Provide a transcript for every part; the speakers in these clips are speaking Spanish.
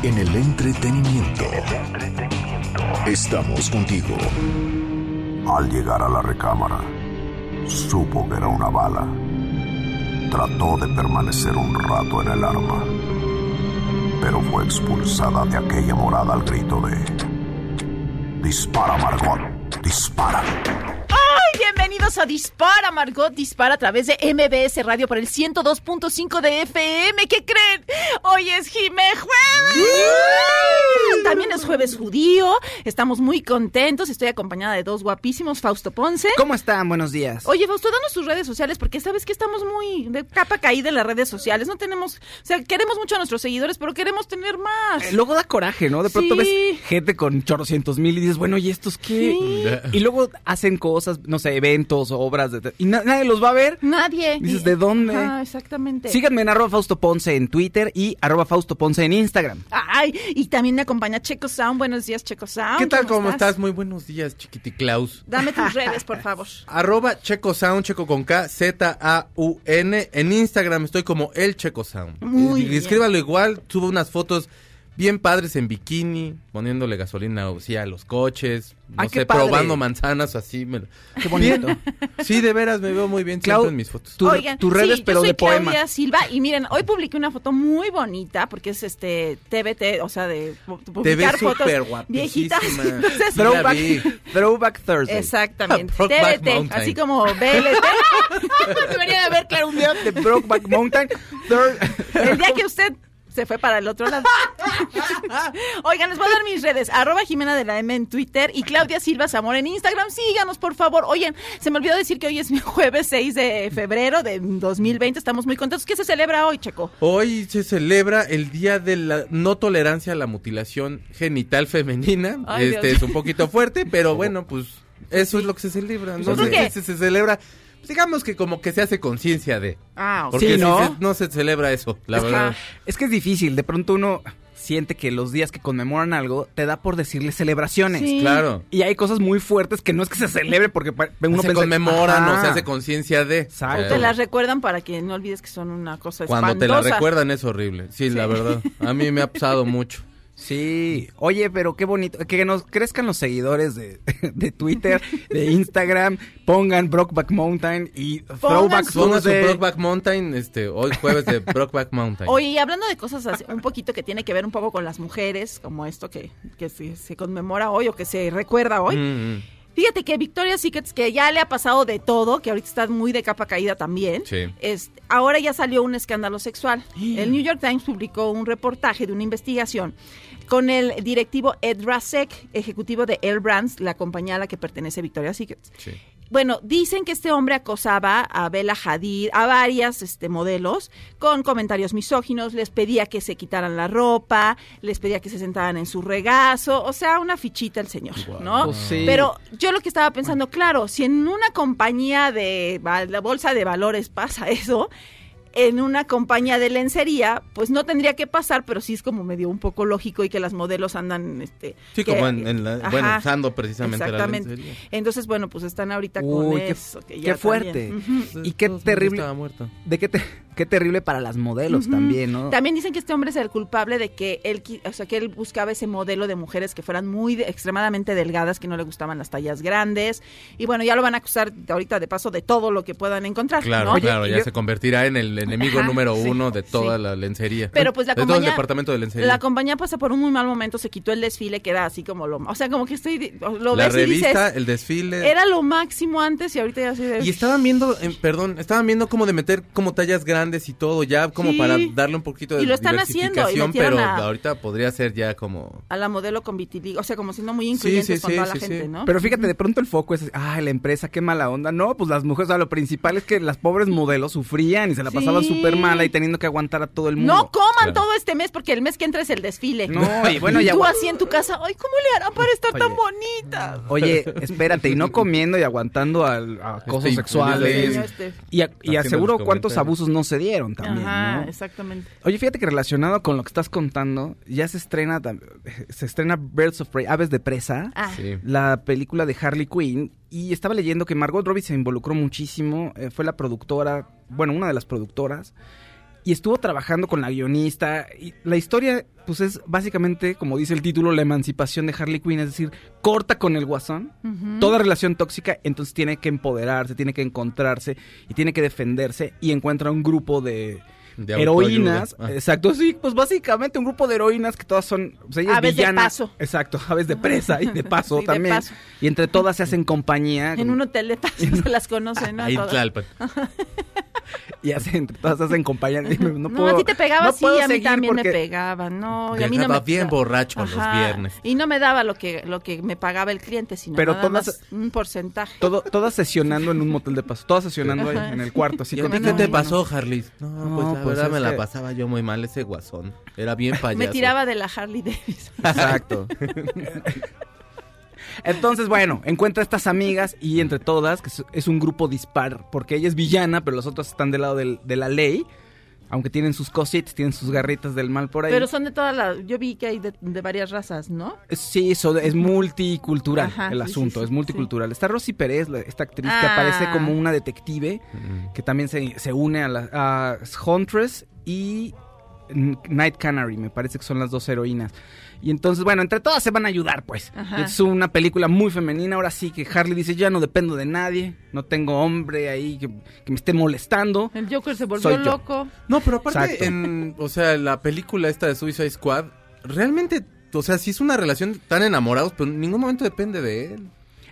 En el entretenimiento. Estamos contigo. Al llegar a la recámara, supo que era una bala. Trató de permanecer un rato en el arma, pero fue expulsada de aquella morada al grito de... Dispara, Margot, dispara. ¡Ay! Bienvenidos a Dispara, Margot Dispara a través de MBS Radio por el 102.5 de FM. ¿Qué creen? Hoy es Jime Jueves. También es jueves judío. Estamos muy contentos. Estoy acompañada de dos guapísimos, Fausto Ponce. ¿Cómo están? Buenos días. Oye, Fausto, danos tus redes sociales porque sabes que estamos muy de capa caída en las redes sociales. No tenemos, o sea, queremos mucho a nuestros seguidores, pero queremos tener más. Eh, luego da coraje, ¿no? De pronto Sí. ves gente con chorrocientos mil y dices, bueno, ¿y estos qué? Y luego hacen cosas, no sé, eventos, obras, de- y na- nadie los va a ver. Nadie. Dices, ¿de dónde? Ah, exactamente. Síganme en arroba Fausto Ponce en Twitter y arroba Fausto Ponce en Instagram. Ay, y también me acompaña Checo Sound. Buenos días, Checo Sound. ¿Qué tal? ¿Cómo estás? Muy buenos días, chiquiticlaus. Dame tus redes, por favor. Arroba Checo Sound, Checo con K, Z-A-U-N. En Instagram estoy como el Checo Sound. Muy y, bien. escríbalo igual, subo unas fotos bien padres en bikini, poniéndole gasolina o sí, a los coches, no Ay, qué sé, probando manzanas así. me- Qué bonito. Bien. Sí, de veras, me veo muy bien Clau, siempre en mis fotos. tu- Oigan, tus redes, sí, pero yo soy de poema. Silva y miren, hoy publiqué una foto muy bonita porque es este TBT, o sea, de Te publicar ves fotos súper viejitas. Entonces, Throwback. Throwback Thursday. Exactamente. TBT, así como BLT. Debería de haber claro un día De Brokeback Mountain. Third- el día que usted se fue para el otro lado. Oigan, les voy a dar mis redes. Arroba Jimena de la M en Twitter y Claudia Silva Zamora en Instagram. Síganos, por favor. Oigan, se me olvidó decir que hoy es mi jueves 6 de febrero de 2020. Estamos muy contentos. ¿Qué se celebra hoy, Checo? Hoy se celebra el Día de la No Tolerancia a la Mutilación Genital Femenina. Ay, este Dios. es un poquito fuerte, pero bueno, pues eso es lo que se celebra. No sé qué se, se celebra. Digamos que como que se hace conciencia de. Ah, Porque Sí, si ¿no? se- no se celebra eso, la es, que, verdad. es que es difícil. De pronto uno siente que los días que conmemoran algo te da por decirle celebraciones. Sí. Claro. Y hay cosas muy fuertes que no es que se celebre porque uno se piensa- conmemoran o se hace conciencia de. Exacto. Eh, Te las recuerdan para que no olvides que son una cosa Cuando te la espantosa. recuerdan es horrible. Sí, la verdad. A mí me ha pasado mucho. Sí, oye, pero qué bonito, que nos crezcan los seguidores de, de Twitter, de Instagram, pongan Brokeback Mountain y Throwback Pongan su. Brokeback Mountain, este, hoy jueves de Brokeback Mountain. Oye, y hablando de cosas así, un poquito que tiene que ver un poco con las mujeres, como esto que, que se, se conmemora hoy o que se recuerda hoy. Mm, mm. Fíjate que Victoria's Secret, que ya le ha pasado de todo, que ahorita está muy de capa caída también, Sí. es, ahora ya salió un escándalo sexual. El New York Times publicó un reportaje de una investigación con el directivo Ed Rasek, ejecutivo de L Brands, la compañía a la que pertenece Victoria's Secret. Sí. Bueno, dicen que este hombre acosaba a Bella Hadid, a varias este, modelos, con comentarios misóginos, les pedía que se quitaran la ropa, les pedía que se sentaran en su regazo, o sea, una fichita el señor, ¿no? Pues sí. Pero yo lo que estaba pensando, claro, si en una compañía de la bolsa de valores pasa eso, en una compañía de lencería, pues no tendría que pasar, pero sí es como medio un poco lógico y que las modelos andan, este... Sí, que- como en, en la, bueno, Ajá. usando precisamente Exactamente. la lencería. Entonces, bueno, pues están ahorita con Uy, qué, eso. que qué fuerte. Y qué Todos terrible. Estaba muerto. De qué, te- qué terrible para las modelos también, ¿no? También dicen que este hombre es el culpable de que él, o sea, que él buscaba ese modelo de mujeres que fueran muy de- extremadamente delgadas, que no le gustaban las tallas grandes. Y bueno, ya lo van a acusar ahorita de paso de todo lo que puedan encontrar. Claro, ¿no? claro, Oye, ya yo- se convertirá en el enemigo Ajá, número sí, uno de toda sí. la lencería. Pero pues la de todo el compañía- departamento de lencería. La compañía pasa por un muy mal momento, se quitó el desfile que era así como lo, o sea, como que estoy lo la ves y revista, dices, el desfile. era lo máximo antes y ahorita ya se de Y estaban viendo, eh, perdón, estaban viendo como de meter como tallas grandes y todo, ya como Sí. para darle un poquito de Y lo están haciendo, y pero a- ahorita podría ser ya como... a la modelo con vitiligo, o sea, como siendo muy incluyentes sí, con sí, toda la sí, gente, sí. ¿no? Pero fíjate, de pronto el foco es, ah, la empresa, qué mala onda. No, pues las mujeres, o sea, lo principal es que las pobres modelos sufrían y se la Sí. Pasaba Sí. súper mala y teniendo que aguantar a todo el mundo. No coman Claro. todo este mes porque el mes que entra es el desfile. No, y bueno, ya tú así en tu casa, ay, ¿cómo le harán para estar tan bonita? Oye, espérate, y no comiendo y aguantando a acosos Este, sexuales. Sí. Este, Y, a- y aseguro cuántos abusos no se dieron también, Ajá, ¿no? exactamente. Oye, fíjate que relacionado con lo que estás contando, ya se estrena se estrena Birds of Prey, Aves de Presa, Ah, Sí. la película de Harley Quinn, y estaba leyendo que Margot Robbie se involucró muchísimo, eh, fue la productora, bueno, una de las productoras, y estuvo trabajando con la guionista, y la historia, pues es básicamente, como dice el título, la emancipación de Harley Quinn, es decir, corta con el guasón, toda relación tóxica, entonces tiene que empoderarse, tiene que encontrarse y tiene que defenderse y encuentra un grupo de, De heroínas. Ah. exacto, sí, pues básicamente un grupo de heroínas que todas son, o sea, ella es Aves de villana, paso. exacto, aves de presa y de paso Sí, de también, paso. y entre todas se hacen compañía En un hotel de paso se las conocen, ¿no? Ahí en. Tlalpan. y hacen, entre todas se hacen compañía. Y No, No, puedo- a ti te pegaba no sí, a mí también me porque- pegaban, no, y a mí no me bien borracho los Ajá, viernes. Y no me daba lo que lo que me pagaba el cliente, sino Pero nada todas- más un porcentaje. Todo, todas sesionando en un motel de paso, todas sesionando ahí en el cuarto, así ¿Y a ti no, qué no, te no. pasó, Harley? No, No, pues pues verdad me la que- pasaba yo muy mal ese guasón. Era bien payaso. Me tiraba de la Harley Davidson. Exacto. Entonces, bueno, encuentra a estas amigas y entre todas, que es- un grupo dispar, porque ella es villana, pero los otros están del lado del- de la ley, aunque tienen sus cositas, tienen sus garritas del mal por ahí. Pero son de todas las, yo vi que hay de, de varias razas, ¿no? Sí, eso es multicultural Ajá, el sí, asunto, sí, es sí, multicultural. Está Rosy Pérez, esta actriz que Ah. aparece como una detective, que también se, se une a, la, a Huntress y Night Canary, me parece que son las dos heroínas. Y entonces, bueno, entre todas se van a ayudar, pues. Ajá. Es una película muy femenina, ahora sí que Harley dice, ya no dependo de nadie, no tengo hombre ahí que, que me esté molestando. El Joker se volvió Soy yo. loco. No, pero aparte, en, o sea, la película esta de Suicide Squad, realmente, o sea, sí es una relación tan enamorados, pero en ningún momento depende de él.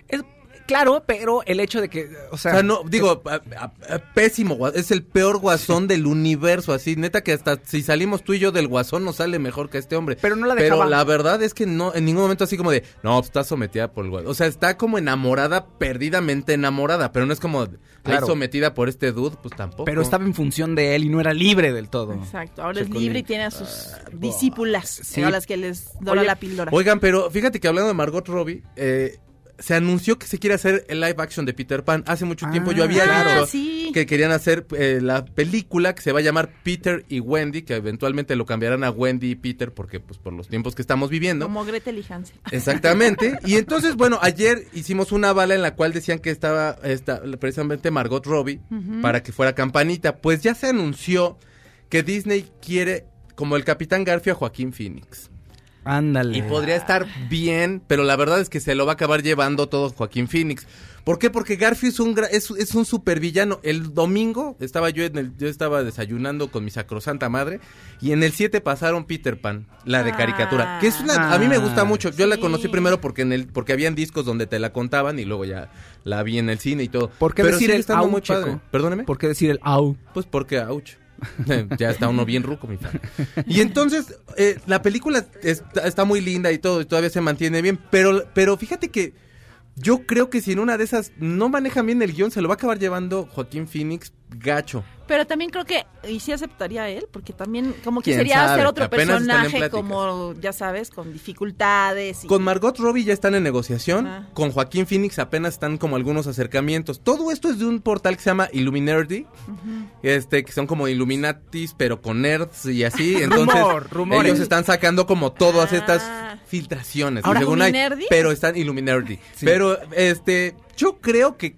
Es claro, pero el hecho de que, o O sea, no, digo, a- a- a- pésimo, es el peor guasón del universo, así, neta que hasta si salimos tú y yo del guasón nos sale mejor que este hombre. Pero no la Pero dejaba. la verdad es que no, en ningún momento así como de, no, pues, está sometida por el guasón. O sea, está como enamorada, perdidamente enamorada, pero no es como, Claro. sometida por este dude, pues tampoco. pero estaba en función de él y no era libre del todo. Exacto, ahora es libre y tiene a sus discípulas, Sí. a las que les dora la píldora. Oigan, pero fíjate que hablando de Margot Robbie, eh, se anunció que se quiere hacer el live action de Peter Pan. Hace mucho Ah, tiempo yo había claro. dicho Ah, sí. que querían hacer eh, la película que se va a llamar Peter y Wendy, que eventualmente lo cambiarán a Wendy y Peter porque pues por los tiempos que estamos viviendo. Como Gretel y Hansel. Exactamente. Y entonces, bueno, ayer hicimos una bala en la cual decían que estaba esta, precisamente Margot Robbie para que fuera campanita. Pues ya se anunció que Disney quiere como el Capitán Garfio a Joaquín Phoenix. Ándale. Y podría estar bien, pero la verdad es que se lo va a acabar llevando todo Joaquín Phoenix. ¿Por qué? Porque Garfio es un es, es un supervillano. El domingo estaba yo en el, yo estaba desayunando con mi sacrosanta madre y en el 7 pasaron Peter Pan, la de caricatura, que es una a mí me gusta Ah, mucho. Yo la sí. conocí primero porque en el porque habían discos donde te la contaban y luego ya la vi en el cine y todo. ¿Por qué Pero decir sigue el au, muy padre. Perdóneme. ¿Por qué decir el au? Pues porque, ouch. ya está uno bien ruco, mi. Y entonces, eh, la película está, está muy linda y todo, y todavía se mantiene bien, pero, pero fíjate que yo creo que si en una de esas no manejan bien el guion, se lo va a acabar llevando Joaquín Phoenix gacho. Pero también creo que, y sí aceptaría él, porque también como que ¿Quién sería sabe? hacer otro Apenas personaje como, ya sabes, con dificultades. Y... Con Margot Robbie ya están en negociación, con Joaquín Phoenix apenas están como algunos acercamientos. Todo esto es de un portal que se llama Illuminati, este, que son como Illuminatis, pero con nerds y así. Entonces, Rumor, ellos están sacando como todas Ah. estas filtraciones. Ahora, según pero están Illuminati. Sí. Pero, este, yo creo que,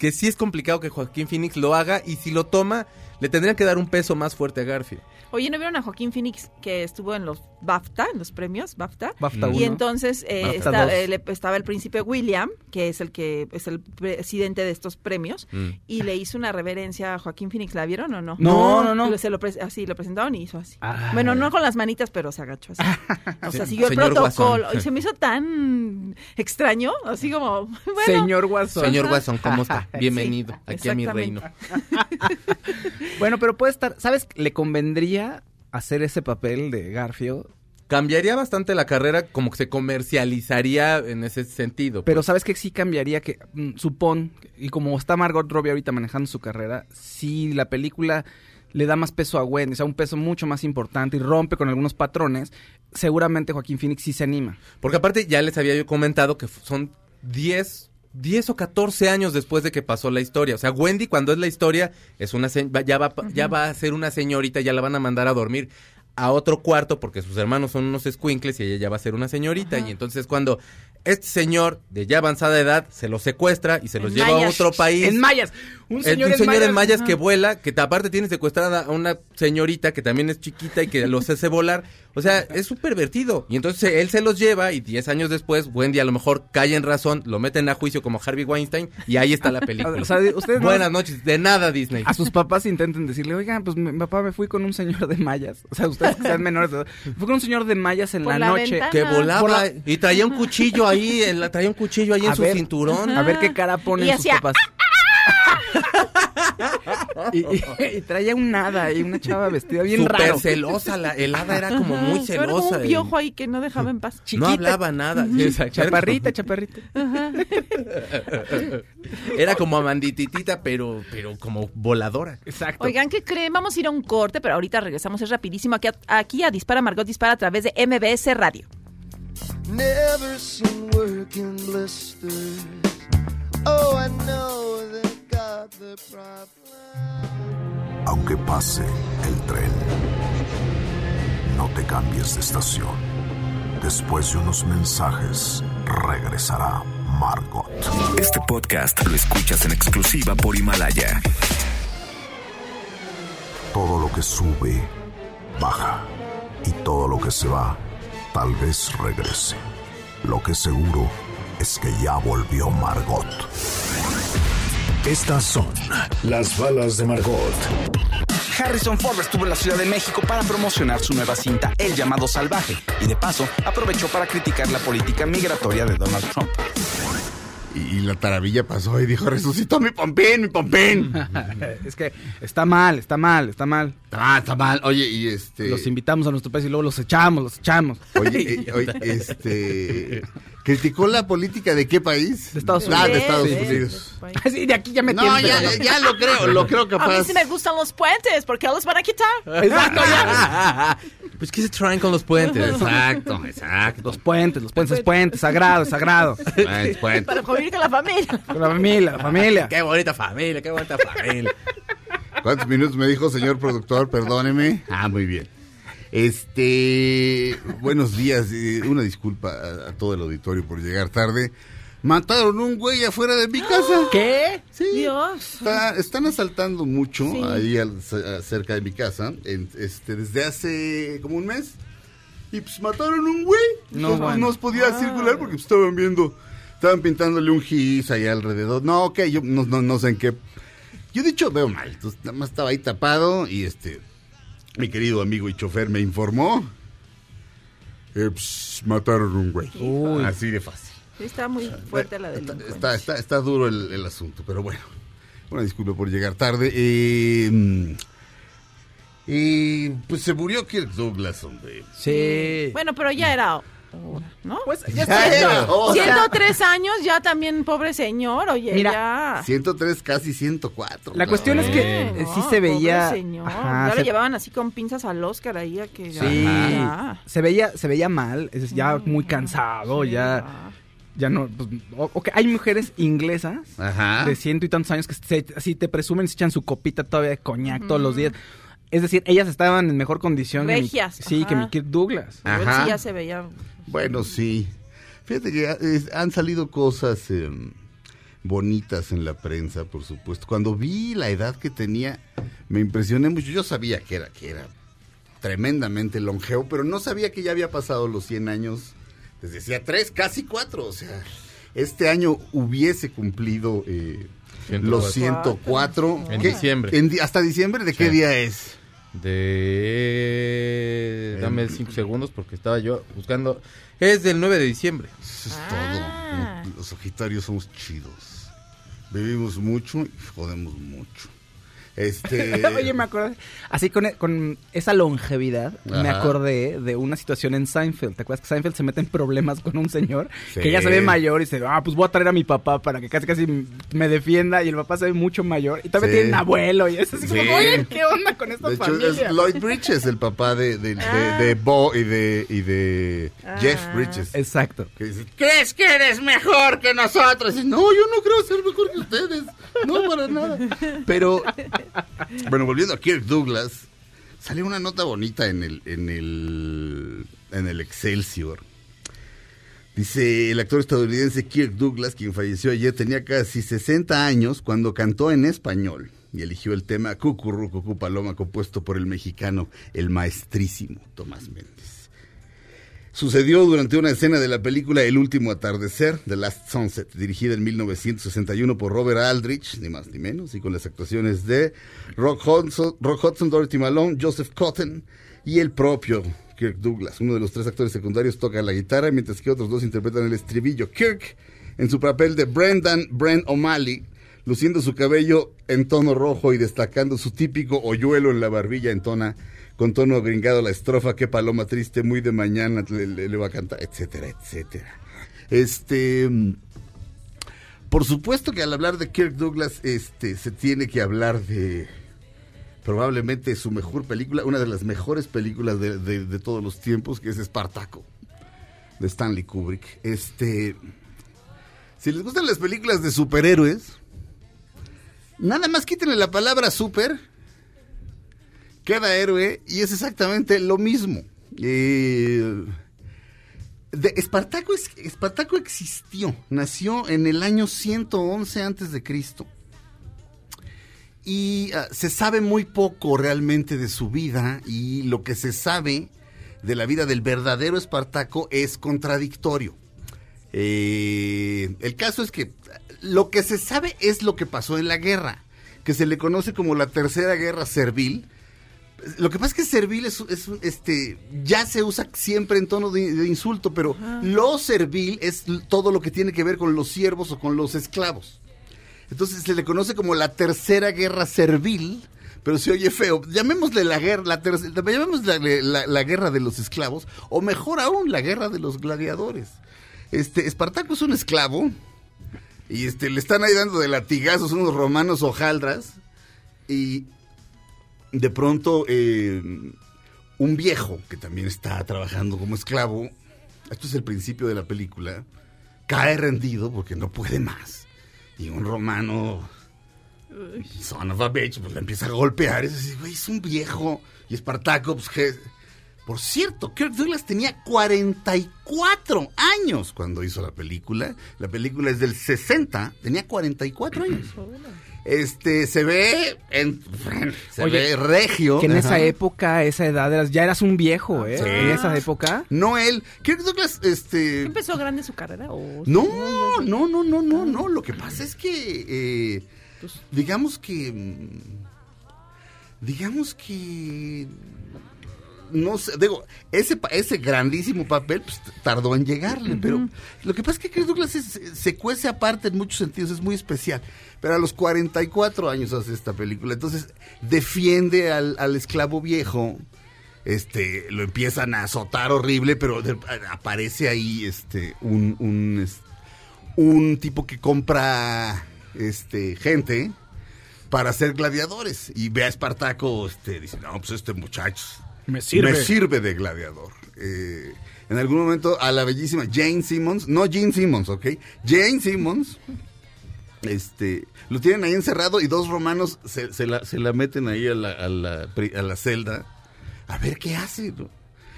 que sí es complicado que Joaquín Phoenix lo haga y si lo toma, le tendrían que dar un peso más fuerte a Garfield. Oye, ¿no vieron a Joaquín Phoenix que estuvo en los BAFTA, en los premios BAFTA? BAFTA. Y uno. entonces eh, BAFTA está- dos. eh, le- estaba el príncipe William, que es el que es el presidente de estos premios, Mm. y le hizo una reverencia a Joaquín Phoenix. ¿La vieron o no? No, no, no. Se lo así lo presentaron y hizo así. Ay. Bueno, no con las manitas, pero se agachó así. O sea, siguió el protocolo. Guasón. Y se me hizo tan extraño, así como, bueno, Señor Guasón. Señor Guasón, ¿cómo está? Sí, Bienvenido aquí a mi reino. Bueno, pero puede estar, ¿sabes? Le convendría hacer ese papel de Garfio, Cambiaría bastante la carrera, como que se comercializaría en ese sentido. pero pues. ¿sabes que sí cambiaría? Que mm, supón, y como está Margot Robbie ahorita manejando su carrera, si la película le da más peso a Wendy, o sea, un peso mucho más importante y rompe con algunos patrones, seguramente Joaquín Phoenix sí se anima. Porque aparte ya les había yo comentado que son 10, 10 o 14 años después de que pasó la historia. O sea, Wendy cuando es la historia es una se- va- ya va ya va a ser una señorita, ya la van a mandar a dormir a otro cuarto porque sus hermanos son unos escuincles y ella ya va a ser una señorita y entonces cuando este señor de ya avanzada edad se los secuestra y se los En lleva a otro país. En mayas, un Un señor, señor, un señor en mayas Ajá. que vuela, que aparte tiene secuestrada a una señorita que también es chiquita y que los hace volar. O sea, es súper pervertido. Y entonces él se los lleva y 10 años después Wendy a lo mejor cae en razón, lo meten a juicio como Harvey Weinstein y ahí está la película. O sea, ustedes no- Buenas noches, de nada Disney. a sus papás intenten decirle, oigan, pues mi papá me fui con un señor de mayas. O sea, ustedes que sean menores de edad. Fui con un señor de mayas en la, la noche. ventana. Que volaba la- y traía un cuchillo ahí, en la, traía un cuchillo ahí en su cinturón. A ver qué cara ponen Y sus hacía, papás. y, y- y traía un hada y una chava vestida bien Súper raro. celosa, la helada era como muy Era como celosa. un piojo ahí que no dejaba en paz. no hablaba nada. Exacto. Chaparrita, chaparrita. Era como amandititita, pero, pero como voladora. Exacto. Oigan, ¿qué creen? Vamos a ir a un corte, pero ahorita regresamos. Es rapidísimo. Aquí a, aquí a Dispara Margot Dispara a través de MBS Radio. Never seen working blisters. Oh, I know problem. Aunque pase el tren, no te cambies de estación. Después de unos mensajes, regresará Margot. Este podcast lo escuchas en exclusiva por Himalaya. Todo lo que sube, baja. Y todo lo que se va, tal vez regrese. Lo que seguro es que ya volvió Margot. Estas son las balas de Margot. Harrison Ford estuvo en la Ciudad de México para promocionar su nueva cinta El llamado salvaje y de paso aprovechó para criticar la política migratoria de Donald Trump. Y la taravilla pasó y dijo, resucitó mi pompín, mi pompín. es que está mal, está mal, está mal. Ah, está mal. Oye, y este... Los invitamos a nuestro país y luego los echamos, los echamos. Oye, eh, oye, este... ¿Criticó la política de qué país? De Estados Ah, de Unidos. Estados Sí, Unidos. sí. Sí, de aquí ya me No, ya, ya, lo creo, lo creo A mí capaz. sí me gustan los puentes, porque los van a quitar. Exacto, ya. Pues, ¿qué se traen con los puentes? Exacto, exacto. Los puentes, los puentes es puente, sagrado, sagrado. Bueno, bueno. Para convivir con la familia. Con la familia, la familia. Qué bonita familia, qué bonita familia. ¿Cuántos minutos me dijo, señor productor? Perdóneme. Ah, muy bien. Este, buenos días. Una disculpa a, a todo el auditorio por llegar tarde. Mataron un güey afuera de mi casa. ¿Qué? Sí. Dios. Está- están asaltando mucho Sí. ahí al- cerca de mi casa, en- este, desde hace como un mes. Y pues mataron un güey. No, Entonces, pues, bueno. no podía circular porque estaban viendo, estaban pintándole un gis ahí alrededor. No, ok, yo no, no, no sé en qué. Yo de hecho veo mal, entonces nada más estaba ahí tapado y este, mi querido amigo y chofer me informó. eh, pues, mataron un güey. Uy. Así de fácil. Sí, está muy fuerte la delincuencia. está, está- está duro el, el asunto, pero bueno. Una disculpa por llegar tarde. Eh, mm, y pues se murió Kirk Douglas, hombre. Sí. Bueno, pero ya era ¿no? Pues ya hora. 103 años, ya también, pobre señor, oye, Mira, ya. 103, casi 104. La cuestión es que eh, sí se veía. Pobre señor. Ajá, ya se- lo llevaban así con pinzas al Oscar ahí a que Sí, ya. se veía, se veía mal, es ya muy cansado, ya, ya no, pues, o- ok, hay mujeres inglesas Ajá. de ciento y tantos años que se- así te presumen se echan su copita todavía de coñac todos los días. Es decir, ellas estaban en mejor condición que mi- Regias, sí, que mi Kirk Douglas. Ajá. sí ya se veía. Bueno, sí. Fíjate que eh, han salido cosas eh, bonitas en la prensa, por supuesto. Cuando vi la edad que tenía, me impresioné mucho. Yo sabía que era, que era tremendamente longevo, pero no sabía que ya había pasado los 100 años. Les decía tres, casi cuatro. O sea, este año hubiese cumplido eh, 104. los 104. En ¿Qué? diciembre. En ¿Hasta diciembre? ¿De qué día es? De... Dame cinco segundos porque estaba yo buscando. Es del 9 de diciembre. Eso es Ah. todo. Los Sagitarios somos chidos. Vivimos mucho y jodemos mucho. Este, Oye, me acordé. Así con, con esa longevidad, me acordé de una situación en Seinfeld. ¿Te acuerdas que Seinfeld se mete en problemas con un señor Sí. que ya se ve mayor y dice, ah, pues voy a traer a mi papá para que casi casi me defienda? Y el papá se ve mucho mayor y todavía Sí. tiene un abuelo y es así como, oye, ¿qué onda con esta de hecho, familia? es Lloyd Bridges, el papá de, de, de- Ah. de Bo y de, y de Jeff Bridges. Exacto. Que dice, ¿crees que eres mejor que nosotros? Y, no, yo no creo ser mejor que ustedes. No, para nada. Pero, bueno, volviendo a Kirk Douglas, salió una nota bonita en el, en el, en el Excelsior. Dice, el actor estadounidense Kirk Douglas, quien falleció ayer, tenía casi 60 años cuando cantó en español y eligió el tema Cucurru Cucú Paloma, compuesto por el mexicano, el maestrísimo Tomás Méndez. Sucedió durante una escena de la película El último atardecer, The Last Sunset, dirigida en 1961 por Robert Aldrich, ni más ni menos, y con las actuaciones de Rock Hudson, Rock Hudson, Dorothy Malone, Joseph Cotton y el propio Kirk Douglas. Uno de los tres actores secundarios toca la guitarra, mientras que otros dos interpretan el estribillo. Kirk, en su papel de Brendan Brent O'Malley, luciendo su cabello en tono rojo y destacando su típico hoyuelo en la barbilla, entona con tono gringado la estrofa, qué paloma triste, muy de mañana le, va a cantar, etcétera, etcétera. Este, por supuesto que al hablar de Kirk Douglas, este, se tiene que hablar de probablemente su mejor película, una de las mejores películas de, de- de todos los tiempos, que es Espartaco, de Stanley Kubrick. Este, si les gustan las películas de superhéroes, nada más quítenle la palabra super queda héroe y es exactamente lo mismo. Eh, de Espartaco, es- Espartaco existió, nació en el año 111 antes de Cristo. Y ah, se sabe muy poco realmente de su vida y lo que se sabe de la vida del verdadero Espartaco es contradictorio. Eh, el caso es que lo que se sabe es lo que pasó en la guerra, que se le conoce como la tercera guerra servil. Lo que pasa es que servil es, este, ya se usa siempre en tono de, de insulto, pero lo servil es todo lo que tiene que ver con los siervos o con los esclavos. Entonces se le conoce como la tercera guerra servil, pero se oye feo. Llamémosle la guerra, la, llamémosle la, la guerra de los esclavos, o mejor aún, la guerra de los gladiadores. Este, Espartaco es un esclavo, y este, le están ahí dando de latigazos unos romanos hojaldras, y de pronto eh, un viejo que también está trabajando como esclavo, esto es el principio de la película, cae rendido porque no puede más. Y un romano, son of a bitch, pues le empieza a golpear. Es güey, es un viejo. Y Espartaco, pues que... Por cierto, Kirk Douglas tenía 44 años cuando hizo la película. La película es del 60, tenía 44 años. Este, se ve en, se Oye, ve regio. Que en esa época, esa edad, eras- ya eras un viejo, ¿eh? Sí. En esa época. No él. Douglas, este... ¿Empezó grande su carrera? O... No, no, no, no, no, no. Lo que pasa es que, eh, digamos que, mm, digamos que, no sé, digo, ese, ese grandísimo papel pues, tardó en llegarle, pero lo que pasa es que Chris Douglas es- se cuece aparte en muchos sentidos, es muy especial. Pero a los 44 años hace esta película, entonces defiende al, al esclavo viejo este lo empiezan a azotar horrible, pero de- aparece ahí este un, un, un tipo que compra este gente para ser gladiadores y ve a Espartaco este dice, "No, pues este muchacho Me sirve. me sirve de gladiador." Eh, en algún momento a la bellísima Jane Simmons, no Jane Simmons, ¿ok? Jane Simmons este, lo tienen ahí encerrado y dos romanos se, se la, se la meten ahí a la, a la pri- a la celda a ver qué hace. ¿no?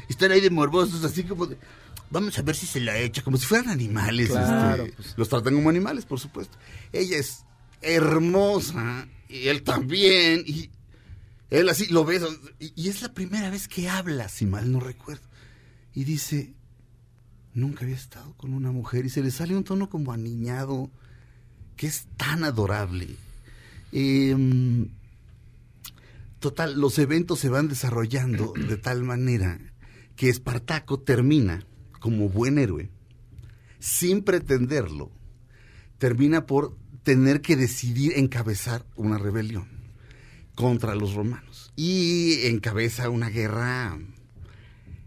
Y están ahí de morbosos, así como de, vamos a ver si se la echa, como si fueran animales. Claro, este, pues. Los tratan como animales, por supuesto. Ella es hermosa y él también. Y él así lo ves. Y, y es la primera vez que habla, si mal no recuerdo. Y dice, nunca había estado con una mujer. Y se le sale un tono como aniñado, que es tan adorable. Em, total, los eventos se van desarrollando de tal manera que Espartaco termina como buen héroe, sin pretenderlo, termina por tener que decidir encabezar una rebelión. Contra los romanos. Y encabeza una guerra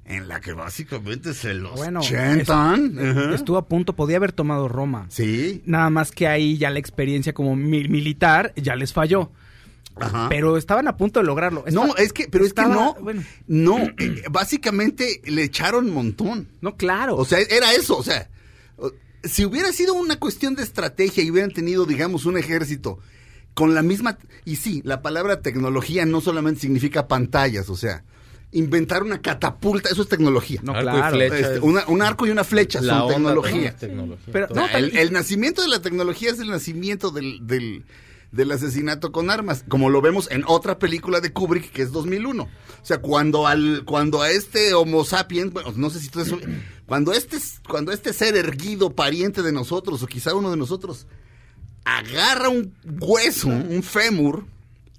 en la que básicamente se los Bueno, chantan. Estuvo a punto, podía haber tomado Roma. Sí. Nada más que ahí ya la experiencia como mi- militar ya les falló. Ajá. Pero estaban a punto de lograrlo. no, es que, pero es que no. Bueno, No, básicamente le echaron montón. no, claro. O sea, era eso, o sea, si hubiera sido una cuestión de estrategia y hubieran tenido, digamos, un ejército con la misma, y sí, la palabra tecnología no solamente significa pantallas, o sea, inventar una catapulta, eso es tecnología. No, Arco claro. flecha Este, es- una- un arco y una flecha la son tecnología. Pero- No, el, el nacimiento de la tecnología es el nacimiento del, del, del asesinato con armas, como lo vemos en otra película de Kubrick que es 2001. O sea, cuando al cuando a este Homo sapiens, bueno, no sé si tú eso, cuando este cuando este ser erguido pariente de nosotros o quizá uno de nosotros agarra un hueso, un fémur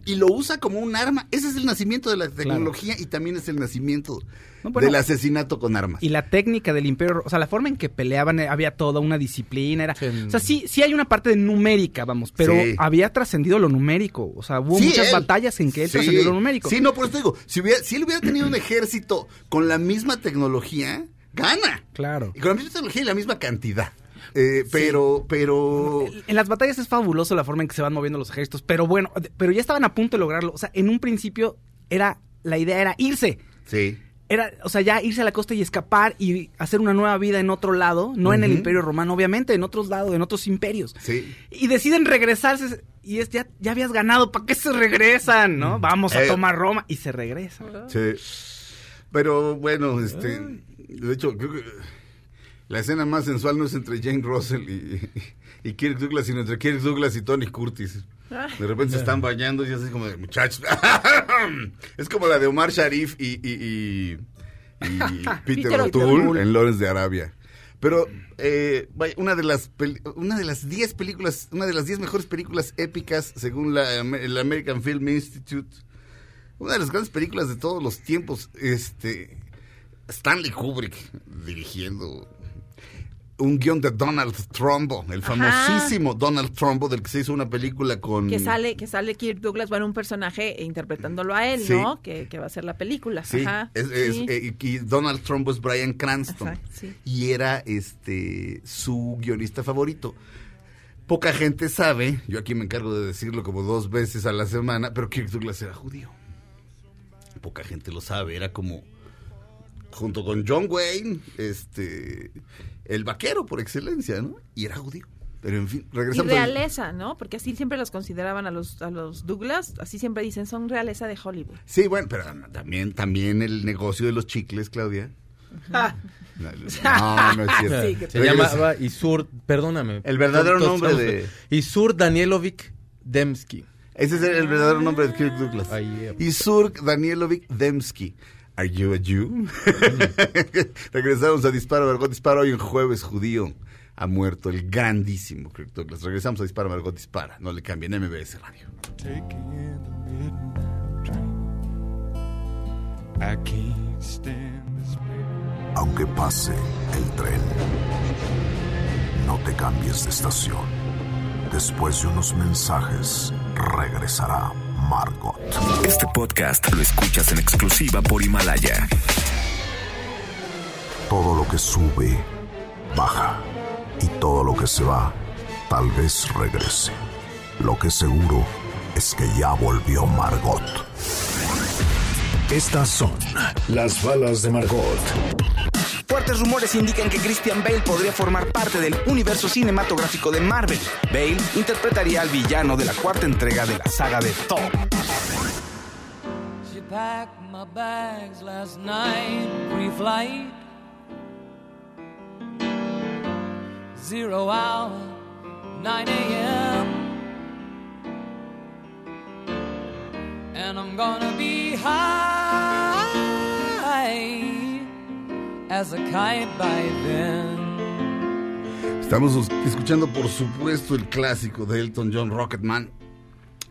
y lo usa como un arma, ese es el nacimiento de la tecnología y también es el nacimiento No, bueno, del asesinato con armas. Y la técnica del imperio, o sea, la forma en que peleaban, eh, había toda una disciplina, era, Sí. o sea, sí, sí hay una parte de numérica, vamos, pero Sí. había trascendido lo numérico, o sea, hubo Sí, muchas él. batallas en que él trascendió lo numérico. Sí, no, por eso te digo, si, hubiera, si él hubiera tenido un ejército con la misma tecnología, gana. Claro. Y con la misma tecnología y la misma cantidad. Eh, pero, pero... En las batallas es fabuloso la forma en que se van moviendo los ejércitos, pero bueno, pero ya estaban a punto de lograrlo, o sea, en un principio era, la idea era irse, Sí. era, o sea, ya irse a la costa y escapar y hacer una nueva vida en otro lado, no en el imperio romano, obviamente, en otros lados, en otros imperios. Sí. Y deciden regresarse y es ya, ya habías ganado, ¿para qué se regresan, no? Vamos a Eh. tomar Roma y se regresan. Sí. Pero bueno, este... De hecho, creo que la escena más sensual no es entre Jane Russell y, y Kirk Douglas, sino entre Kirk Douglas y Tony Curtis. De repente se están bañando y así como de muchachos. es como la de Omar Sharif y, y- y- y Peter, Peter O'Toole en Lawrence de Arabia. Pero eh, vaya, una de las una de las 10 películas, una de las 10 mejores películas épicas según la, el American Film Institute. Una de las grandes películas de todos los tiempos, este Stanley Kubrick dirigiendo un guion de Donald Trumbo, el famosísimo Donald Trumbo del que se hizo una película con Que sale, que sale Kirk Douglas, bueno, un personaje interpretándolo a él, Sí. ¿no? Que, que va a ser la película. Sí, Ajá. es- es, sí. eh, y Donald Trumbo es Brian Cranston Ajá, sí. y era este su guionista favorito. Poca gente sabe, yo aquí me encargo de decirlo como dos veces a la semana, pero Kirk Douglas era judío. Poca gente lo sabe, era como junto con John Wayne, este el vaquero por excelencia, ¿no? Y era judío. Pero en fin, Y regresamos al- realeza, ¿no? Porque así siempre los consideraban a los, a los Douglas, así siempre dicen, son realeza de Hollywood. Sí, bueno, pero también, también el negocio de los chicles, Claudia. No, no es cierto. Sí, que- Se Regresa. llamaba Isur, perdóname. El verdadero Todos nombre de- Isur Danielovic Demsky. Ese es el, el verdadero nombre de Kirk Douglas. Eh. Isurk Danielovic Demsky. Are you a Jew? Regresamos a Disparo, Margot Dispara. Hoy en jueves judío ha muerto el grandísimo Kirk Douglas. Regresamos a Disparo, Margot Dispara. No le cambien MBS Radio. Aunque pase el tren, no te cambies de estación. Después de unos mensajes, regresará Margot. Este podcast lo escuchas en exclusiva por Himalaya. Todo lo que sube, baja. Y todo lo que se va, tal vez regrese. Lo que seguro es que ya volvió Margot. Estas son las balas de Margot. Fuertes rumores indican que Christian Bale podría formar parte del universo cinematográfico de Marvel. Bale interpretaría al villano de la cuarta entrega de la saga de Thor. Zero hour, 9 a.m. And I'm gonna be high Estamos escuchando, por supuesto, el clásico de Elton John, Rocketman.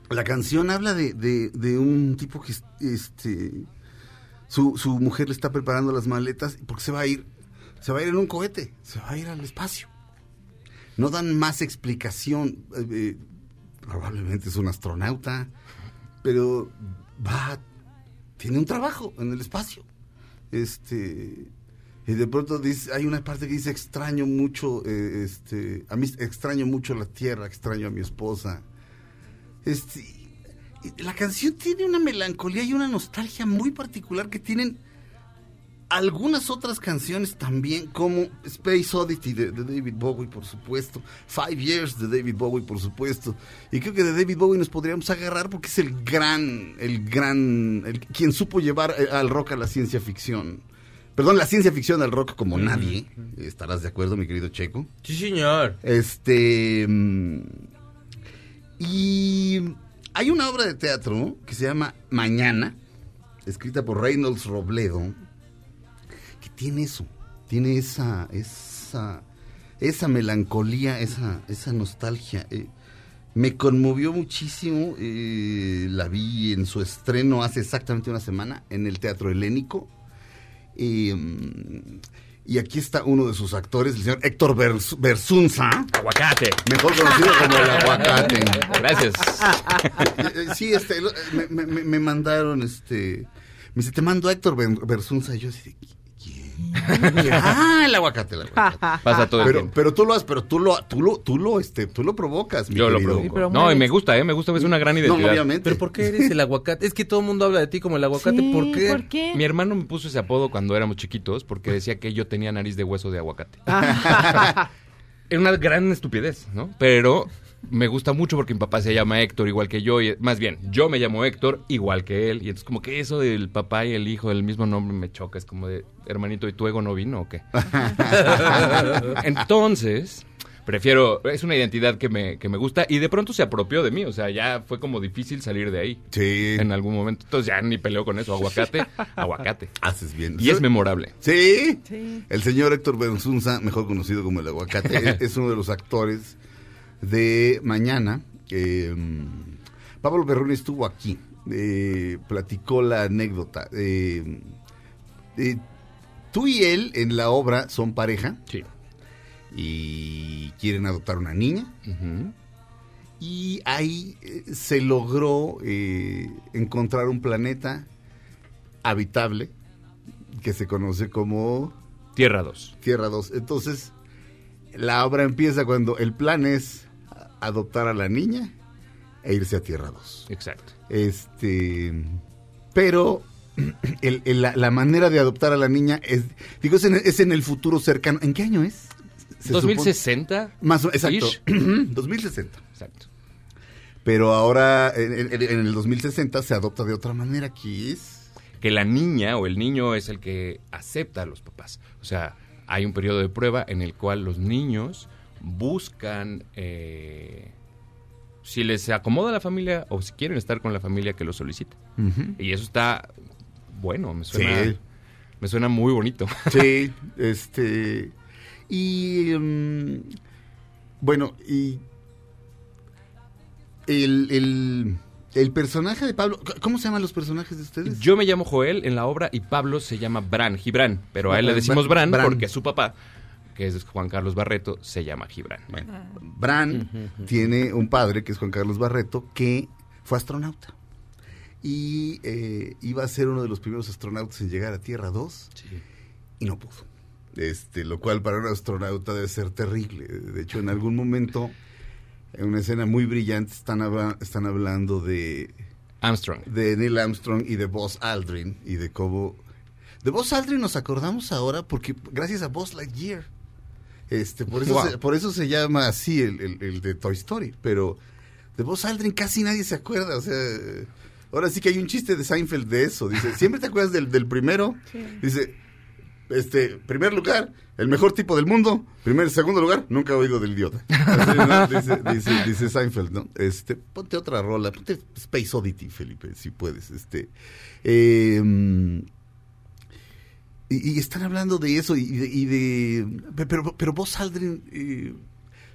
La canción habla de, un tipo que este, su, su mujer le está preparando las maletas porque se va a ir. Se va a ir en un cohete, se va a ir al espacio. No dan más explicación. eh, eh, probablemente es un astronauta. pero va, tiene un trabajo en el espacio. Este, y de pronto dice, hay una parte que dice extraño mucho, eh, este, a mí extraño mucho la tierra, extraño a mi esposa. Este, la canción tiene una melancolía y una nostalgia muy particular que tienen algunas otras canciones también, como Space Oddity de, de David Bowie, por supuesto, Five Years de David Bowie, por supuesto. Y creo que de David Bowie nos podríamos agarrar porque es el gran, el gran, el, quien supo llevar eh, al rock a la ciencia ficción. Perdón, la ciencia ficción al rock como nadie. ¿Estarás de acuerdo, mi querido Checo? Sí, señor. Este. mm, Y hay una obra de teatro que se llama Mañana, escrita por Reynolds Robledo, que tiene eso, tiene esa, esa, esa melancolía, esa, esa nostalgia. Eh, me conmovió muchísimo, eh, la vi en su estreno hace exactamente una semana en el Teatro Helénico. Y, mm, y aquí está uno de sus actores, el señor Héctor Vers- Bersunza. Aguacate. Mejor conocido como el aguacate. Gracias. Eh, eh, Sí, este, lo- me, me- me- mandaron, este, me dice, te mando a Héctor Bersunza. Y yo así. Ah, el aguacate, el aguacate. Pasa todo el pero, tiempo. pero tú lo has, pero tú lo, tú lo, tú lo, este, tú lo provocas, mi Yo lo provoco. No, y me gusta, ¿eh? Me gusta, es una gran No, identidad. obviamente. Pero ¿por qué eres el aguacate? Es que todo el mundo habla de ti como el aguacate. Sí, ¿Por qué? ¿por qué? Mi hermano me puso ese apodo cuando éramos chiquitos porque decía que yo tenía nariz de hueso de aguacate. Era una gran estupidez, ¿no? Pero me gusta mucho porque mi papá se llama Héctor igual que yo. Y, más bien, yo me llamo Héctor igual que él. Y entonces como que eso del papá y el hijo del mismo nombre me choca. Es como de, hermanito, ¿y tu ego no vino o qué? entonces... Prefiero, es una identidad que me, que me gusta y de pronto se apropió de mí, o sea, ya fue como difícil salir de ahí Sí, en algún momento. Entonces ya ni peleo con eso, aguacate, aguacate. haces bien. Y es memorable. Sí. Sí. El señor Héctor Bersunza, mejor conocido como el aguacate, es, es uno de los actores de Mañana. Eh, mm, Pablo Berroni estuvo aquí, eh, platicó la anécdota. Eh, eh, tú y él en la obra son pareja Sí. y quieren adoptar una niña. Y ahí eh, se logró eh, encontrar un planeta habitable que se conoce como Tierra 2. Tierra 2. Entonces, la obra empieza cuando el plan es adoptar a la niña e irse a Tierra 2. Exacto. Este, pero el- el- la, la manera de adoptar a la niña es, digo, es en, es en el futuro cercano. ¿En qué año es? Se supone- 2060. Más o exacto. Ish. 2060. Exacto. Pero ahora, en, en- en el 2060, se adopta de otra manera, que es... Que la niña o el niño es el que acepta a los papás. O sea, hay un periodo de prueba en el cual los niños buscan eh, si les acomoda la familia o si quieren estar con la familia que lo solicita. Y eso está bueno, me suena, Sí. me suena muy bonito. Sí, este... Y... mm, bueno, y... El, el, el personaje de Pablo... ¿Cómo se llaman los personajes de ustedes? Yo me llamo Joel en la obra y Pablo se llama Bran, Gibran, pero a él le decimos Bran, Bran. porque su papá, que es Juan Carlos Barreto, se llama Gibran. Bran tiene un padre, que es Juan Carlos Barreto, que fue astronauta. Y eh, iba a ser uno de los primeros astronautas en llegar a Tierra 2 y no pudo. Este, lo cual para un astronauta debe ser terrible. De hecho, en algún momento, en una escena muy brillante, están, habla- están hablando de, Armstrong. de Neil Armstrong y de Buzz Aldrin y de cómo... De Buzz Aldrin nos acordamos ahora porque gracias a Buzz Lightyear. Este, por, eso Wow. se, por eso se llama así el, el- el de Toy Story. Pero de Buzz Aldrin casi nadie se acuerda. O sea, ahora sí que hay un chiste de Seinfeld de eso. Dice, ¿siempre te acuerdas del, del primero? Dice, este, primer lugar, el mejor tipo del mundo. Primer, segundo lugar, nunca he oído del idiota. Así, ¿no? dice, dice, dice Seinfeld, ¿no? Este, ponte otra rola, ponte Space Oddity, Felipe, si puedes. Este, eh, y, y están hablando de eso y de, y de- pero, pero vos Aldrin eh,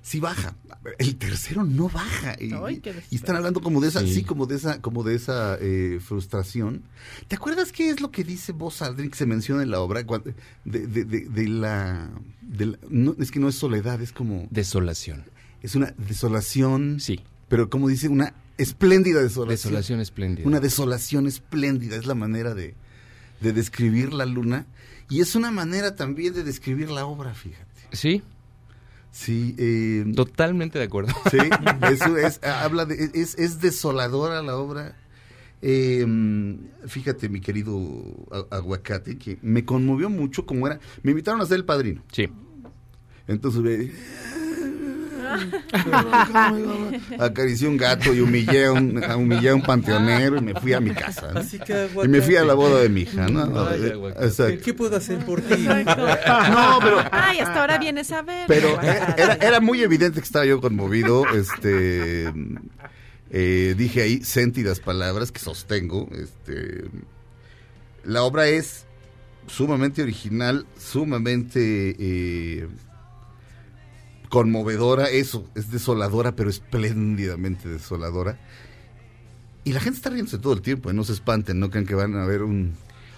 sí baja. El tercero no baja. Y, Ay, qué y están hablando como de esa, sí, Sí. como de esa, como de esa eh, frustración. ¿Te acuerdas qué es lo que dice vos Aldrin que se menciona en la obra? De, de, de, de la, de la- no, es que no es soledad, es como Desolación. es una desolación. Sí. Pero como dice una espléndida desolación. Desolación espléndida. Una desolación espléndida, es la manera de, de describir la luna. Y es una manera también de describir la obra, fíjate. Sí, Sí, eh, totalmente de acuerdo. sí, eso es, habla de, es, es desoladora la obra. Eh, fíjate, mi querido aguacate, que me conmovió mucho como era. Me invitaron a ser el padrino. Sí. Entonces me- acaricié un gato y humillé a un, humillé a un panteonero y me fui a mi casa. ¿no? Así que, Y me fui a la boda de mi hija, ¿no? Ay. ¿Qué puedo hacer por ti? No, pero Ay, hasta ahora vienes a ver. pero era muy evidente que estaba yo conmovido. Este eh, dije ahí sentidas palabras que sostengo. Este la obra es sumamente original, sumamente eh, conmovedora. Eso es desoladora, pero espléndidamente desoladora. Y la gente está riéndose todo el tiempo, ¿eh? no se espanten, no crean que van a ver un...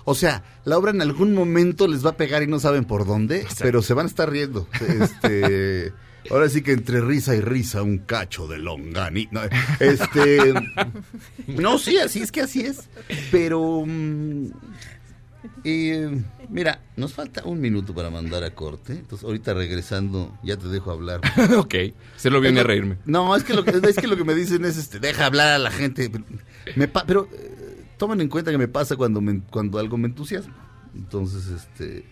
O sea, la obra en algún momento les va a pegar y no saben por dónde, pero se van a estar riendo. Este, ahora sí que entre risa y risa, un cacho de longani. No, este, no, sí, así es que así es. Pero, eh, mira, nos falta un minuto para mandar a corte. Entonces, ahorita regresando, ya te dejo hablar. ok. Se lo viene a reírme. No, es que lo que, es que, lo que me dicen es, este, deja hablar a la gente. Me pa- pero eh, tomen en cuenta que me pasa cuando, me- cuando algo me entusiasma. Entonces, este...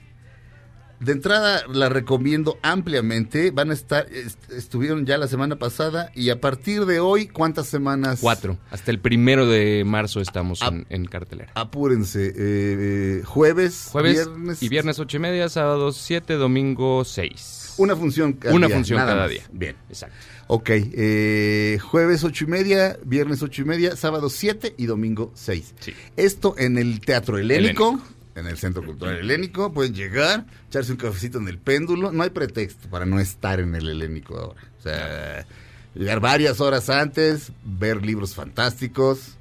De entrada la recomiendo ampliamente. Van a estar, est- estuvieron ya la semana pasada y a partir de hoy, ¿cuántas semanas? Cuatro. Hasta el primero de marzo estamos en, en cartelera. Apúrense. eh, eh, jueves, Jueves viernes y viernes ocho y media, sábado siete, domingo seis. Una función cada Una día, función nada cada más. día. Bien. Exacto. Ok, eh, jueves ocho y media, viernes ocho y media, sábado siete y domingo seis. Sí. Esto en el Teatro Helénico, Helénico. En el Centro Cultural Helénico. Pueden llegar, echarse un cafecito en el péndulo. No hay pretexto para no estar en el Helénico ahora. O sea, llegar varias horas antes, ver libros fantásticos,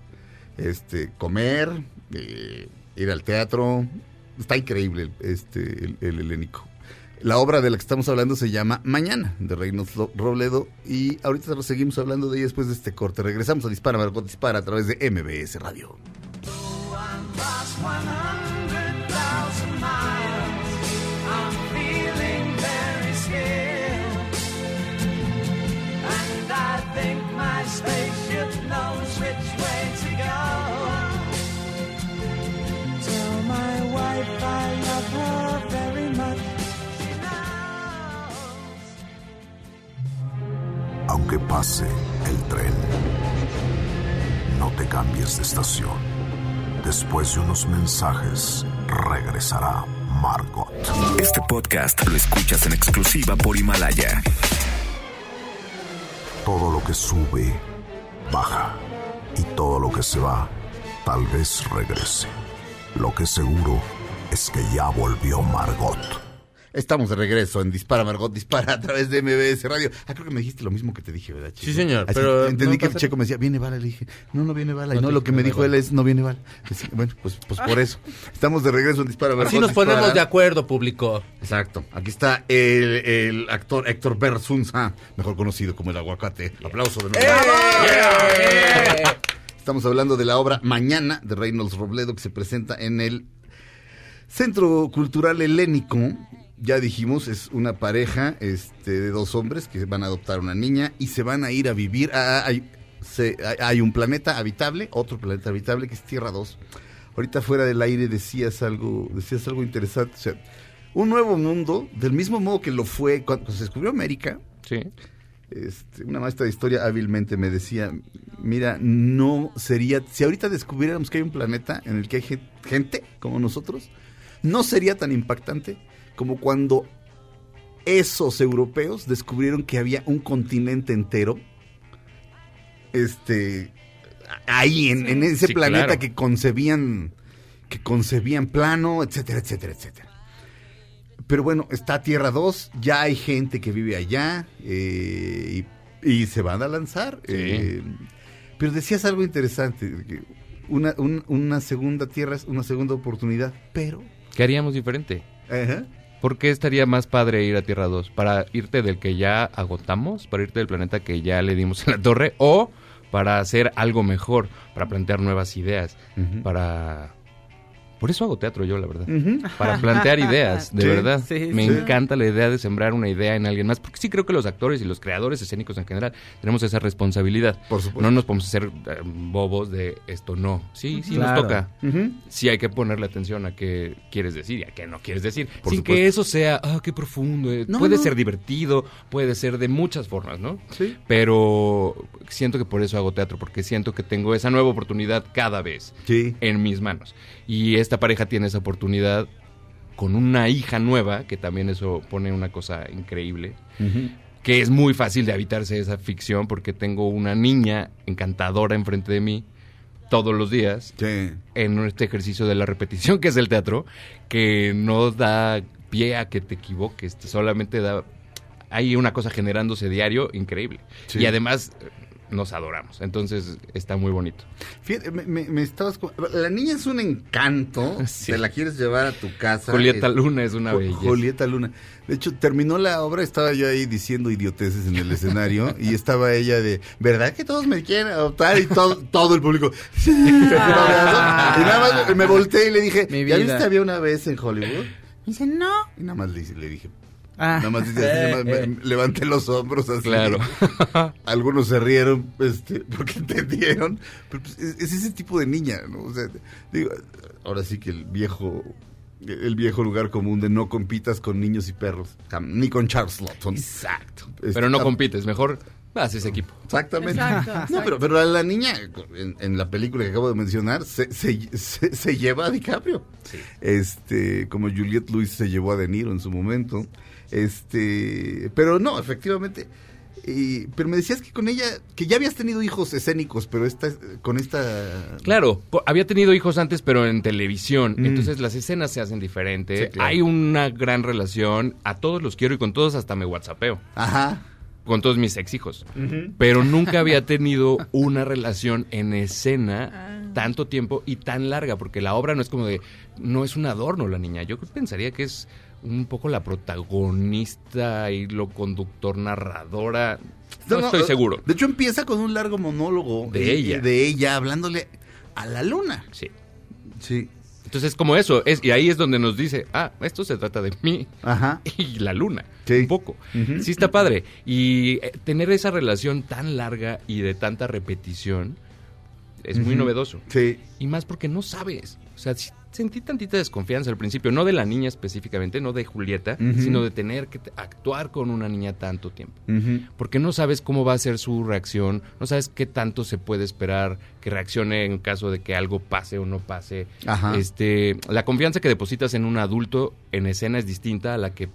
este, comer, eh, ir al teatro. Está increíble este, el, el Helénico. La obra de la que estamos hablando se llama Mañana, de Reynos Robledo. Y ahorita seguimos hablando de ella después de este corte. Regresamos a Dispara, Margot Dispara a través de MBS Radio. My spaceship knows which way to go. Tell my wife I love her very much. She knows. Aunque pase el tren, no te cambies de estación. Después de unos mensajes, regresará Margot. Este podcast lo escuchas en exclusiva por Himalaya. Todo lo que sube, baja. Y todo lo que se va, tal vez regrese. Lo que seguro es que ya volvió Margot. Estamos de regreso en Dispara, Margot Dispara a través de MBS Radio. Ah, creo que me dijiste lo mismo que te dije, ¿verdad, Checo? Sí, señor, Así, pero Entendí no que pasa- Checo me decía, viene bala. Le dije, no, no viene bala. Y No no, te lo que me no dijo él es, no viene bala. Así, bueno, pues, pues por eso. Estamos de regreso en Dispara, Margot Así nos Dispara. ponemos de acuerdo, público. Exacto. Aquí está el, el actor Héctor Bersunza, mejor conocido como el aguacate. Aplauso de nuevo. Estamos hablando de la obra Mañana de Reynolds Robledo que se presenta en el Centro Cultural Helénico. Ya dijimos, es una pareja este, de dos hombres que van a adoptar una niña y se van a ir a vivir. a- a- hay, se- hay- hay un planeta habitable, otro planeta habitable que es Tierra 2. Ahorita fuera del aire decías algo, decías algo interesante. O sea, un nuevo mundo, del mismo modo que lo fue cuando se descubrió América. Sí. Este, una maestra de historia hábilmente me decía, mira, no sería, si ahorita descubriéramos que hay un planeta en el que hay gen- gente como nosotros, no sería tan impactante como cuando esos europeos descubrieron que había un continente entero, este, ahí en, en ese Sí, planeta claro. que concebían, que concebían plano, etcétera, etcétera, etcétera. Pero bueno, está Tierra 2, ya hay gente que vive allá eh, y, y se van a lanzar. eh, pero decías algo interesante, que una, un- una segunda Tierra es una segunda oportunidad, pero... ¿Qué haríamos diferente? Ajá. ¿Por qué estaría más padre ir a Tierra 2? ¿Para irte del que ya agotamos? ¿Para irte del planeta que ya le dimos en la torre? ¿O para hacer algo mejor, para plantear nuevas ideas, para... Por eso hago teatro yo, la verdad. Para plantear ideas, de Sí, verdad. sí, Me sí. encanta la idea de sembrar una idea en alguien más, porque sí creo que los actores y los creadores escénicos en general tenemos esa responsabilidad. Por supuesto. No nos podemos hacer eh, bobos de esto no. Sí, sí Claro. nos toca. Sí hay que ponerle atención a qué quieres decir y a qué no quieres decir. Por sin supuesto. que eso sea, ah, qué profundo. eh. No, puede no. ser divertido, puede ser de muchas formas, ¿no? Sí. Pero siento que por eso hago teatro, porque siento que tengo esa nueva oportunidad cada vez Sí. en mis manos. Y esta pareja tiene esa oportunidad con una hija nueva, que también eso pone una cosa increíble, que es muy fácil de habitarse esa ficción porque tengo una niña encantadora enfrente de mí todos los días Sí. en este ejercicio de la repetición que es el teatro, que no da pie a que te equivoques, te solamente da... Hay una cosa generándose diario increíble. Sí. Y además nos adoramos. Entonces está muy bonito. Fíjate, me, me- me estabas... La niña es un encanto. Sí. Te la quieres llevar a tu casa. Julieta Es- Luna es una belleza. Julieta Luna. De hecho, terminó la obra, estaba yo ahí diciendo idioteces en el escenario y estaba ella de, ¿verdad que todos me quieren adoptar? Y todo, todo el público, "Sí". y nada más me volteé y le dije, ¿ya viste había una vez en Hollywood? Me dice, no. Y nada más le, le dije, Ah. nada más dice así, nada más me- me levanté los hombros así. Claro. Algunos se rieron este, porque entendieron. Pero pues, es, es ese tipo de niña, ¿no? O sea, digo, ahora sí que el viejo el viejo lugar común de no compitas con niños y perros, ni con Charles Lawton. Exacto. Este, Pero no compites, mejor haces equipo. Exactamente. Exacto, No, pero, pero a la niña, en, en la película que acabo de mencionar, se, se, se- se lleva a DiCaprio. Este, como Juliette Lewis se llevó a De Niro en su momento. Este, pero no, efectivamente. Y- pero me decías que con ella, que ya habías tenido hijos escénicos, pero esta, con esta... Claro, había tenido hijos antes, pero en televisión. Mm. Entonces las escenas se hacen diferentes. Sí, claro. Hay una gran relación. A todos los quiero y con todos hasta me whatsappeo. Ajá. Con todos mis ex hijos. Pero nunca había tenido una relación en escena tanto tiempo y tan larga. Porque la obra no es como de. No es un adorno la niña. Yo pensaría que es un poco la protagonista y lo conductor, narradora. No, estoy seguro. De hecho, empieza con un largo monólogo De eh, ella. de ella hablándole a la luna. Sí. Sí. Entonces, como eso, es, y ahí es donde nos dice, ah, esto se trata de mí Ajá. y la luna, Sí. un poco. Sí está padre. Y eh, tener esa relación tan larga y de tanta repetición es muy novedoso. Sí. Y más porque no sabes. O sea, sí sentí tantita desconfianza al principio, no de la niña específicamente, no de Julieta, sino de tener que actuar con una niña tanto tiempo. Porque no sabes cómo va a ser su reacción, no sabes qué tanto se puede esperar que reaccione en caso de que algo pase o no pase. Ajá. Este, la confianza que depositas en un adulto en escena es distinta a la que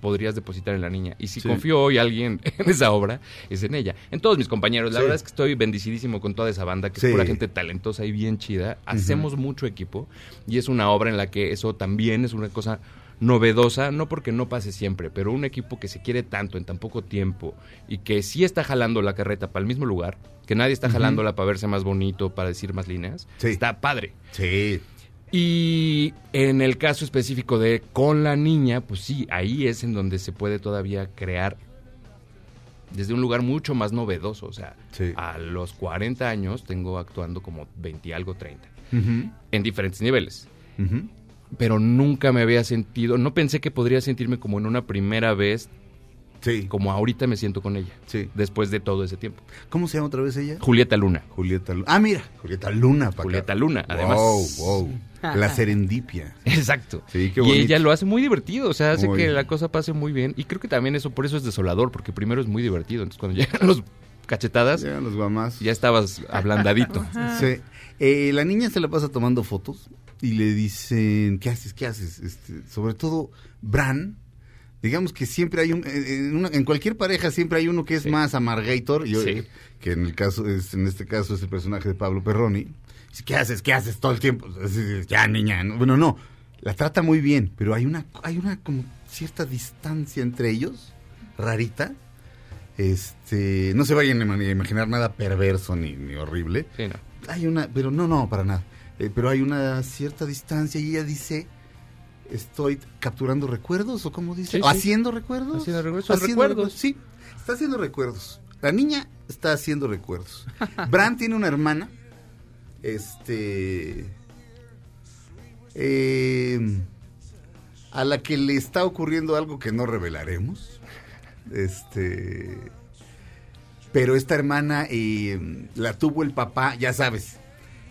podrías depositar en la niña. Y si Sí. confío hoy alguien en esa obra, es en ella. En todos mis compañeros. La Sí. verdad es que estoy bendecidísimo con toda esa banda, que Sí. es pura gente talentosa y bien chida. Hacemos mucho equipo y es una obra en la que eso también es una cosa novedosa, no porque no pase siempre, pero un equipo que se quiere tanto en tan poco tiempo y que sí está jalando la carreta para el mismo lugar, que nadie está jalándola para verse más bonito, para decir más líneas, está padre. Sí. Y en el caso específico de con la niña, pues sí, ahí es en donde se puede todavía crear desde un lugar mucho más novedoso. O sea, Sí. a los 40 años tengo actuando como 20 y algo 30, Ujú. en diferentes niveles. Pero nunca me había sentido, no pensé que podría sentirme como en una primera vez, Sí. como ahorita me siento con ella, Sí. después de todo ese tiempo. ¿Cómo se llama otra vez ella? Julieta Luna. Julieta Luna. Ah, mira, Julieta Luna. pa' Julieta acá. Luna, además. Wow, wow. La serendipia. Exacto. Sí, qué y bonito. ella lo hace muy divertido, o sea, hace Muy. que la cosa pase muy bien. Y creo que también eso, por eso es desolador, porque primero es muy divertido. Entonces, cuando llegan los cachetadas, Llegan los guamás. ya estabas ablandadito. Sí. Eh, la niña se la pasa tomando fotos y le dicen, ¿qué haces? ¿Qué haces? Este, sobre todo, Bran, digamos que siempre hay un, en, una- en cualquier pareja siempre hay uno que es Sí. más amargator, Sí. que en el caso, es, en este caso es el personaje de Pablo Perroni. Dice, ¿qué haces? ¿Qué haces todo el tiempo? Así, Ya, niña. ¿no? Bueno, no, la trata muy bien, pero hay una, hay una como cierta distancia entre ellos, rarita. Este, no se vayan a ima- a imaginar nada perverso ni, ni horrible. Sí, no. Hay una, pero no, no, para nada. Eh, pero hay una cierta distancia y ella dice, estoy capturando recuerdos o cómo dice, Sí, ¿O sí. haciendo recuerdos. Haciendo recuerdos, son recuerdos. Sí, está haciendo recuerdos. La niña está haciendo recuerdos. Bran tiene una hermana, este, eh, a la que le está ocurriendo algo que no revelaremos. Este, pero esta hermana eh, la tuvo el papá, ya sabes.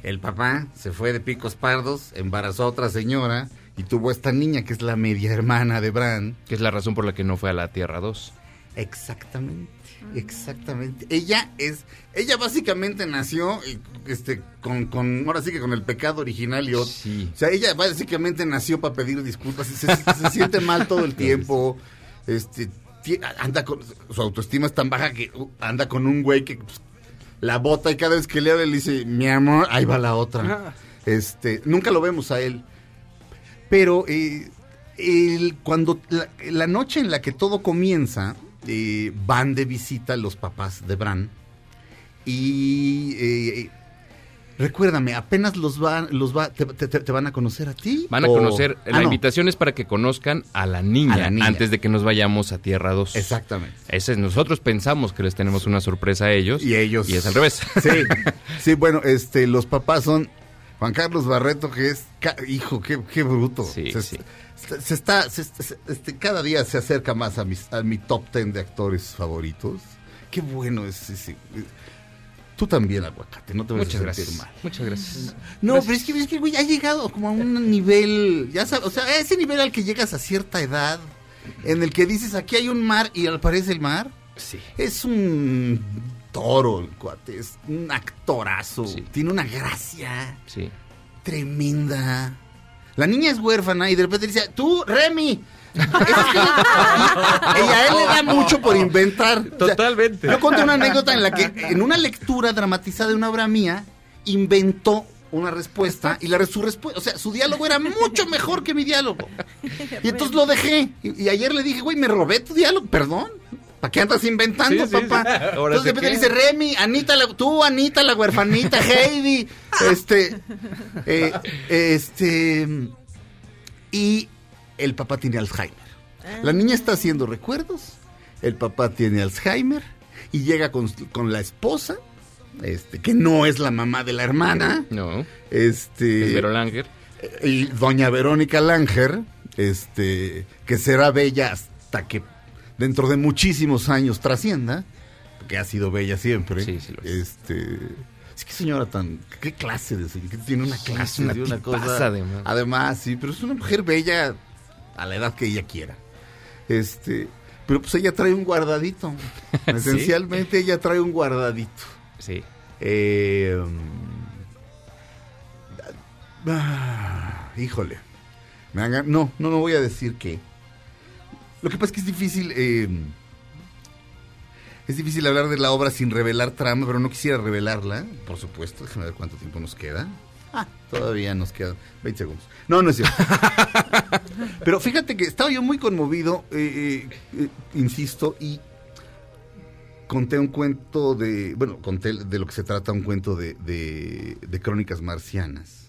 El papá se fue de picos pardos, embarazó a otra señora y tuvo esta niña que es la media hermana de Bran. Que es la razón por la que no fue a la Tierra 2. Exactamente, exactamente. Ella es, ella básicamente nació eh, este, con, con, ahora sí que con el pecado original y otro. Sí. O sea, ella básicamente nació para pedir disculpas, se, se- se siente mal todo el tiempo, este, anda con, su autoestima es tan baja que uh, anda con un güey que pues, la bota y cada vez que le habla le dice, mi amor, ahí va la otra. Este, nunca lo vemos a él. Pero eh, el- cuando la, la noche en la que todo comienza, eh, van de visita los papás de Bran. Y eh, recuérdame, apenas los van, los va, te, te- te- te van a conocer a ti. Van a o- conocer, Ah, la no. invitación es para que conozcan a la, niña, A la niña. antes de que nos vayamos a Tierra 2. Exactamente. Ese es, nosotros pensamos que les tenemos una sorpresa a ellos. Y ellos. Y es al revés. Sí, sí, bueno, este, los papás son Juan Carlos Barreto, que es, hijo, qué, qué bruto. Sí, se, sí. se- se está, se- este, cada día se acerca más a, mis, a mi top ten de actores favoritos. Qué bueno es ese. Tú también, aguacate, no te vas Muchas a sentir gracias. mal. Muchas gracias. No, pero es que, es que, güey, ha llegado como a un nivel, ya sabes, o sea, a ese nivel al que llegas a cierta edad, en el que dices, aquí hay un mar y aparece el mar. Sí. Es un toro el cuate, es un actorazo, Sí. tiene una gracia Sí. tremenda. La niña es huérfana y de repente dice, tú, Remy. Y a él le da mucho por inventar. O sea, Totalmente. yo conté una anécdota en la que en una lectura dramatizada de una obra mía inventó una respuesta y la re- su respuesta, o sea, su diálogo era mucho mejor que mi diálogo. Y entonces lo dejé y, y ayer le dije, güey, me robé tu diálogo, perdón. ¿Para qué andas inventando, Sí, papá? sí. Entonces de repente dice, Remy, Anita, la- tú, Anita, la huerfanita, Heidi, este, eh, este, y el papá tiene Alzheimer. La niña está haciendo recuerdos, el papá tiene Alzheimer y llega con, con la esposa, este, que no es la mamá de la hermana, No. este, Es Vero Langer. y doña Verónica Langer, este, que será bella hasta que dentro de muchísimos años trascienda, porque ha sido bella siempre. Sí, sí lo es. Este, es que señora tan, qué clase de señora, que tiene una clase una de una cosa. además. Además, sí, pero es una mujer bella a la edad que ella quiera. Este, pero pues ella trae un guardadito. Esencialmente ella trae un guardadito. Sí. Eh, ah, híjole. Me hagan- no, no, no voy a decir que. Lo que pasa es que es difícil. eh, es difícil hablar de la obra sin revelar trama, pero no quisiera revelarla, por supuesto. Déjame ver cuánto tiempo nos queda. Ah, todavía nos quedan 20 segundos. No, no es cierto. pero fíjate que estaba yo muy conmovido, eh, eh, eh, insisto, y conté un cuento de, bueno, conté de lo que se trata un cuento de, de, de crónicas marcianas,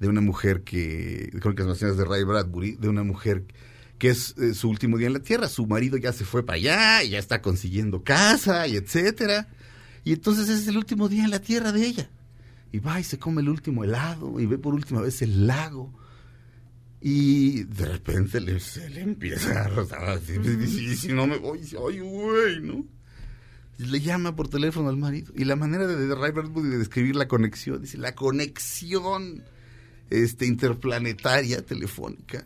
de una mujer que, de crónicas marcianas de Ray Bradbury, de una mujer que es eh, su último día en la Tierra, su marido ya se fue para allá, y ya está consiguiendo casa, y etcétera, y entonces es el último día en la Tierra de ella, y va y se come el último helado, y ve por última vez el lago, y de repente le, se le empieza a rozar y si no me voy, dice, ay, güey, ¿no? Y le llama por teléfono al marido. Y la manera de, de Ray Bradbury de describir la conexión, dice, la conexión este, interplanetaria telefónica.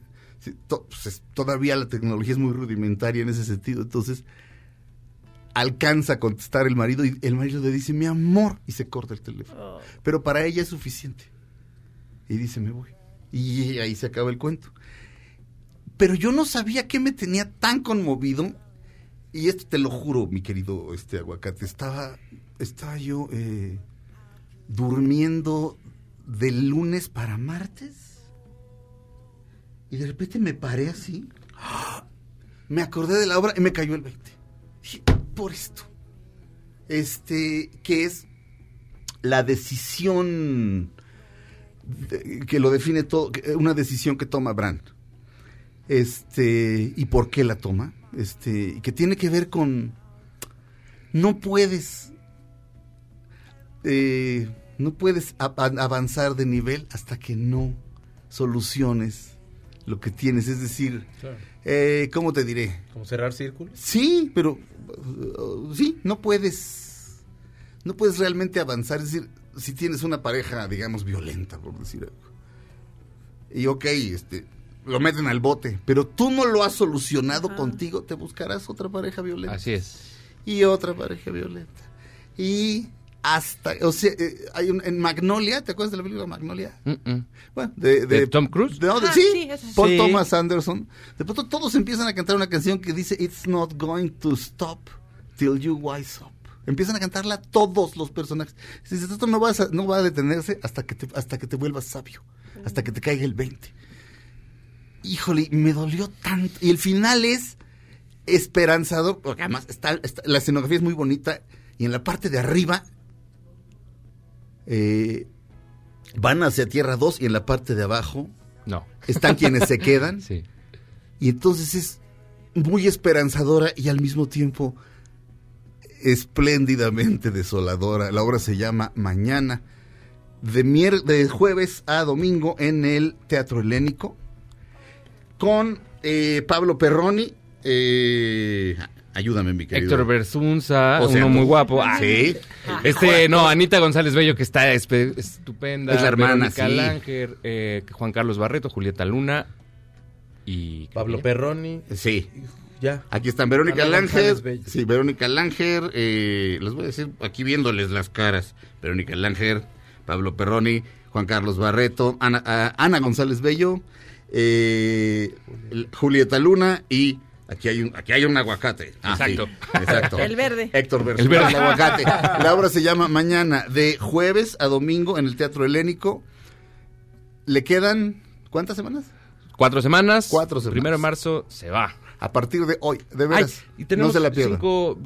Pues, es- todavía la tecnología es muy rudimentaria en ese sentido. Entonces, alcanza a contestar el marido y el marido le dice, mi amor, y se corta el teléfono. Pero para ella es suficiente. Y dice, me voy. Y ahí se acaba el cuento. Pero yo no sabía qué me tenía tan conmovido y esto te lo juro, mi querido este aguacate, estaba, estaba yo eh, durmiendo del lunes para martes y de repente me paré así, me acordé de la obra y me cayó el 20. Dije, por esto, este, que es la decisión de- que lo define todo, que- una decisión que toma Bran este y por qué la toma. Este que tiene que ver con no puedes, eh, no puedes avanzar de nivel hasta que no soluciones lo que tienes. Es decir, eh, ¿cómo te diré? Como cerrar círculos. Sí, pero uh, sí, no puedes, no puedes realmente avanzar. Es decir, si tienes una pareja, digamos, violenta, por decir algo. Y ok, este, lo meten al bote, pero tú no lo has solucionado contigo, te buscarás otra pareja violenta. Así es. Y otra pareja violenta. Y hasta, o sea, eh, hay un, en Magnolia, ¿te acuerdas de la película Magnolia? Bueno, de, ¿De Tom Cruise? de- no, de- Ah, sí, sí. Paul Sí. Thomas Anderson. De pronto todos empiezan a cantar una canción que dice It's not going to stop till you wise up. Empiezan a cantarla todos los personajes. Dices, esto no, vas a- no va a detenerse hasta que, te, hasta que te vuelvas sabio, hasta que te caiga el 20. Híjole, me dolió tanto. Y el final es esperanzador, porque además está, está- la escenografía es muy bonita y en la parte de arriba eh, van hacia Tierra 2 y en la parte de abajo No. están quienes se quedan. Sí. Y entonces es muy esperanzadora y al mismo tiempo espléndidamente desoladora. La obra se llama Mañana, de, mier de jueves a domingo en el Teatro Helénico, con eh, Pablo Perroni. eh, ayúdame, mi querido. Héctor Berzunza, O sea, uno muy guapo. Ah, Sí. Este, no, Anita González Bello, que está estupenda. Es la hermana, Verónica sí. Langer, eh, Juan Carlos Barreto, Julieta Luna y... Pablo Perroni. Sí. Ya. Aquí están Verónica Langer. Sí, Verónica Langer. eh, les voy a decir aquí viéndoles las caras. Verónica Langer, Pablo Perroni, Juan Carlos Barreto, Ana, ah, Ana González Bello, eh, Julieta Luna y aquí hay un, aquí hay un aguacate. Ah, Exacto. sí, exacto. El verde. Héctor Versus El verde. el aguacate. La obra se llama Mañana, de jueves a domingo en el Teatro Helénico. Le quedan, ¿cuántas semanas? Cuatro semanas. Cuatro semanas. Primero de marzo se va. A partir de hoy, de Ay, veras. y tenemos no se la pierdan. cinco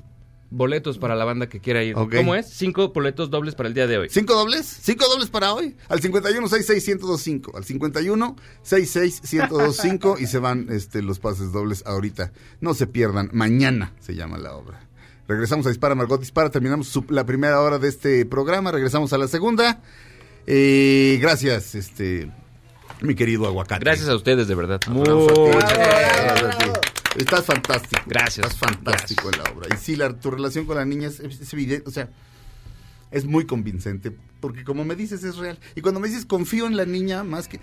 boletos para la banda que quiera ir. ¿Cómo es? Cinco boletos dobles para el día de hoy. ¿Cinco dobles? ¿Cinco dobles para hoy? Al 51 66 1025 Al 51 66 1025 Y se van este, los pases dobles ahorita. No se pierdan. Mañana se llama la obra. Regresamos a Dispara, Margot Dispara. Terminamos su- la primera hora de este programa. Regresamos a la segunda. Eh, gracias, este, mi querido aguacate. Gracias a ustedes, de verdad. Muchas Gracias. Estás fantástico. Gracias. Estás fantástico en la obra. Y sí, la, tu relación con la niña es, es evidente, o sea, es muy convincente, porque como me dices es real. Y cuando me dices confío en la niña más que...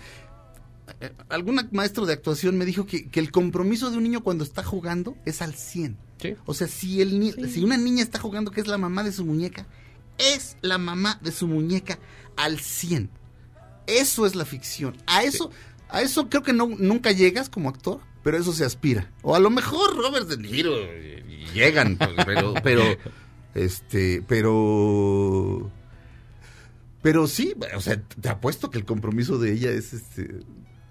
eh, Algún maestro de actuación me dijo que, que el compromiso de un niño cuando está jugando es al 100. Sí. O sea, si, el ni- si una niña está jugando que es la mamá de su muñeca, es la mamá de su muñeca al 100. Eso es la ficción. A eso, a eso creo que no, nunca llegas como actor, pero eso se aspira. O a lo mejor Robert De Niro eh, llegan, pues, pero, pero, este, pero, pero sí, o sea, te apuesto que el compromiso de ella es este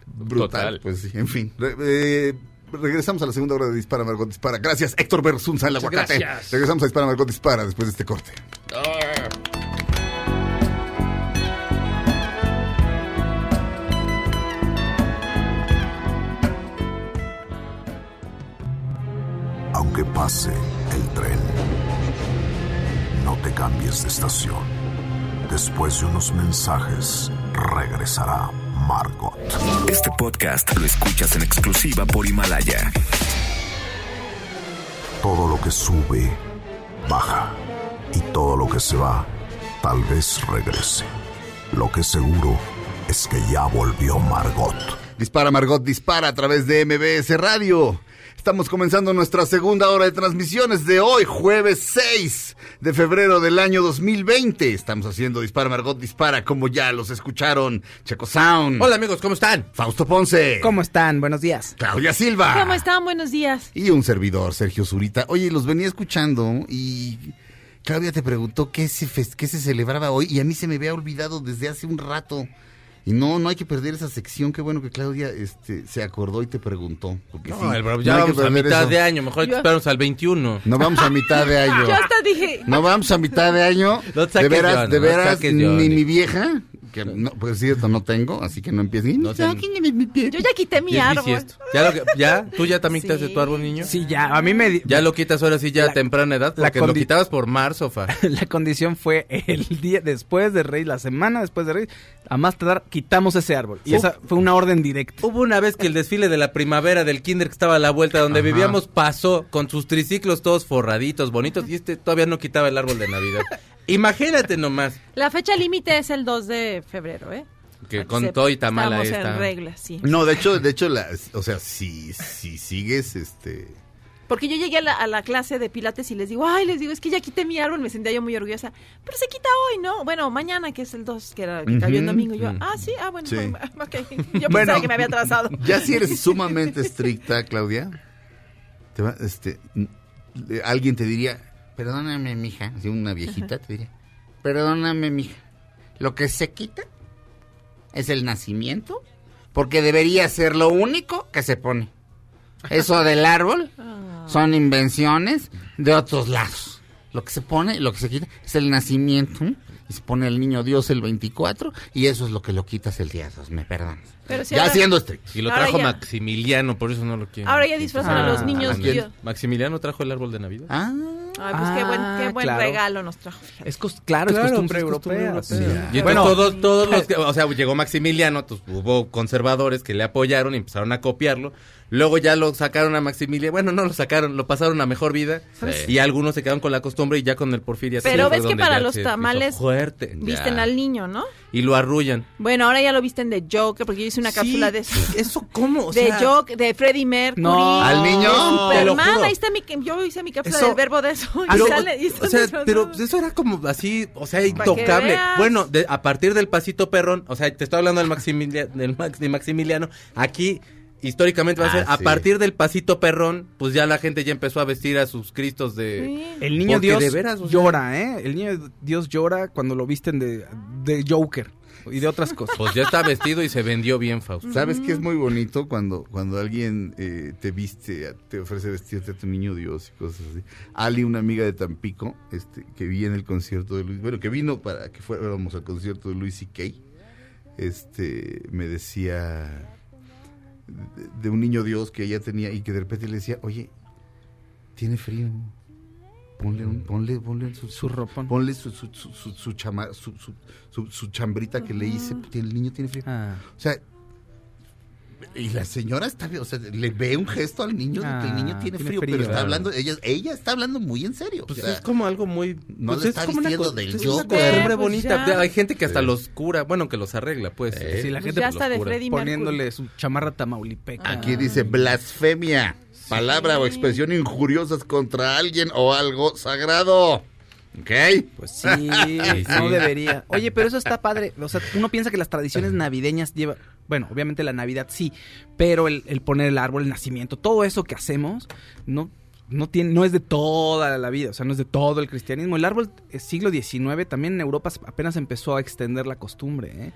brutal. Total. Pues sí, en fin. Eh, regresamos a la segunda hora de Dispara, Margot Dispara. Gracias, Héctor Berzunza, el aguacate. gracias. Regresamos a Dispara, Margot Dispara después de este corte. Aunque pase el tren, no te cambies de estación. Después de unos mensajes, regresará Margot. Este podcast lo escuchas en exclusiva por Himalaya. Todo lo que sube, baja. Y todo lo que se va, tal vez regrese. Lo que seguro es que ya volvió Margot. Dispara Margot, dispara a través de MBS Radio. Estamos comenzando nuestra segunda hora de transmisiones de hoy, jueves 6 de febrero del año 2020. Estamos haciendo Dispara Margot, dispara, como ya los escucharon. Checo Sound. Hola amigos, ¿cómo están? Fausto Ponce. ¿Cómo están? Buenos días. Claudia Silva. ¿Cómo están? Buenos días. Y un servidor, Sergio Zurita. Oye, los venía escuchando y Claudia te preguntó qué se, qué se celebraba hoy y a mí se me había olvidado desde hace un rato. Y no, no hay que perder esa sección. Qué bueno que Claudia este, se acordó y te preguntó. Porque sí, No, el bravo, no ya que vamos a mitad eso. de año, mejor Yo- esperarnos al 21. No vamos a mitad de año. Yo hasta dije. No vamos a mitad de año. No de veras, de no veras, ni mi vieja que no, pues es cierto, no tengo, así que no empieces. No Yo ya quité mi árbol. ¿Ya, lo que- ya? ¿Tú ya también Sí. quitaste tu árbol, niño? Sí, ya, a mí me... Ya lo quitas ahora sí ya a La- temprana edad, la porque lo condi- quitabas por marzo, fa. La condición fue el día después de Reyes, la semana después de Reyes, a más tardar quitamos ese árbol. Y esa fue una orden directa. Hubo una vez que el desfile de la primavera del kinder que estaba a la vuelta donde Ajá. vivíamos pasó con sus triciclos todos forraditos, bonitos, y este todavía no quitaba el árbol de Navidad. Imagínate nomás La fecha límite es el 2 de febrero, ¿eh? que Para con todo y tamala Estamos esta. en regla, sí. No, de hecho, de hecho, la, o sea, si, si sigues, este... Porque yo llegué a la, a la clase de pilates y les digo, ay, les digo, es que ya quité mi árbol, me sentía yo muy orgullosa. Pero se quita hoy, ¿no? Bueno, mañana, que es el 2, que, era, que cayó el domingo. Yo, Mm. ah, sí, ah, bueno, Sí. bueno, ok. Yo Bueno. pensaba que me había atrasado. Ya si eres sumamente estricta, Claudia, te va, este, alguien te diría, perdóname, mija, así una viejita te diría, perdóname, mija, lo que se quita es el nacimiento, porque debería ser lo único que se pone. Eso del árbol son invenciones de otros lados. Lo que se pone, lo que se quita es el nacimiento. Y se pone el niño Dios el 24 y eso es lo que lo quitas el día 2, me perdonas. Pero si ya ahora- siendo estricto. Y lo Ahora trajo ya- Maximiliano, por eso no lo quiero. Ahora ya disfrazan a los Ah, niños. Dios. Maximiliano trajo el árbol de Navidad. Ah, Ay, pues qué buen, qué Ah, buen claro. regalo nos trajo. Es cos- claro, es costumbre es europea. europea. sí. Y entonces Bueno, todos, todos los que, o sea, llegó Maximiliano, entonces hubo conservadores que le apoyaron y empezaron a copiarlo. Luego ya lo sacaron a Maximiliano, bueno, no lo sacaron, lo pasaron a mejor vida. Y algunos se quedaron con la costumbre y ya con el Porfiria. sí Pero ves que para los tamales fuerte. Visten Ya. al niño, ¿no? Y lo arrullan. Bueno, ahora ya lo visten de Joker, porque yo hice una Sí, cápsula de eso. ¿Eso cómo? O de sea, Joker, de Freddie Mercury. No. ¿Al niño? de Te lo Superman, juro. ahí está mi, yo hice mi cápsula Eso- del verbo de eso. y Pero, sale- y o sea, disfrazado. pero eso era como así, o sea, intocable. Bueno, de- a partir del pasito perrón, o sea, te estoy hablando del, Maximilia- del Max- de Maximiliano, aquí históricamente va a Ah, ser, a sí. partir del pasito perrón, pues ya la gente ya empezó a vestir a sus cristos de... Sí. El niño Porque Dios de veras, o sea- llora, ¿eh? El niño Dios llora cuando lo visten de, de Joker y de otras cosas. Pues ya está vestido y se vendió bien, Fausto. ¿Sabes qué es muy bonito cuando, cuando alguien eh, te viste, te ofrece vestirte a tu niño Dios y cosas así? Ali, una amiga de Tampico, este, que vi en el concierto de Luis, bueno, que vino para que fuéramos al concierto de Luis y Kay, este, me decía de, de un niño Dios que ella tenía y que de repente le decía, oye, tiene frío. Ponle, un, ponle, ponle su, Su ropón. Ponle su, su, su, su, su chama- su, su- chambrita que le hice. El niño tiene frío. Ah. O sea, y la señora está bien, o sea, le ve un gesto al niño de que el niño Ah, tiene tiene frío, frío. pero está hablando, ella, ella está hablando muy en serio. Pues o sea, es como algo muy... no pues le es está una co- del es yo, una güey. costumbre Pues bonita. ya. Hay gente que hasta Sí. los cura, bueno, que los arregla, pues. Sí, la Pues gente ya pues, los cura. Poniéndole su chamarra tamaulipeca. Aquí dice blasfemia, palabra o expresión injuriosas contra alguien o algo sagrado. ¿Ok? Pues sí, no debería. Oye, pero eso está padre. O sea, uno piensa que las tradiciones navideñas llevan. Bueno, obviamente la Navidad sí, pero el, el poner el árbol, el nacimiento, todo eso que hacemos, no, no, tiene, no es de toda la vida, o sea, no es de todo el cristianismo. El árbol es siglo XIX, también en Europa apenas empezó a extender la costumbre, ¿eh?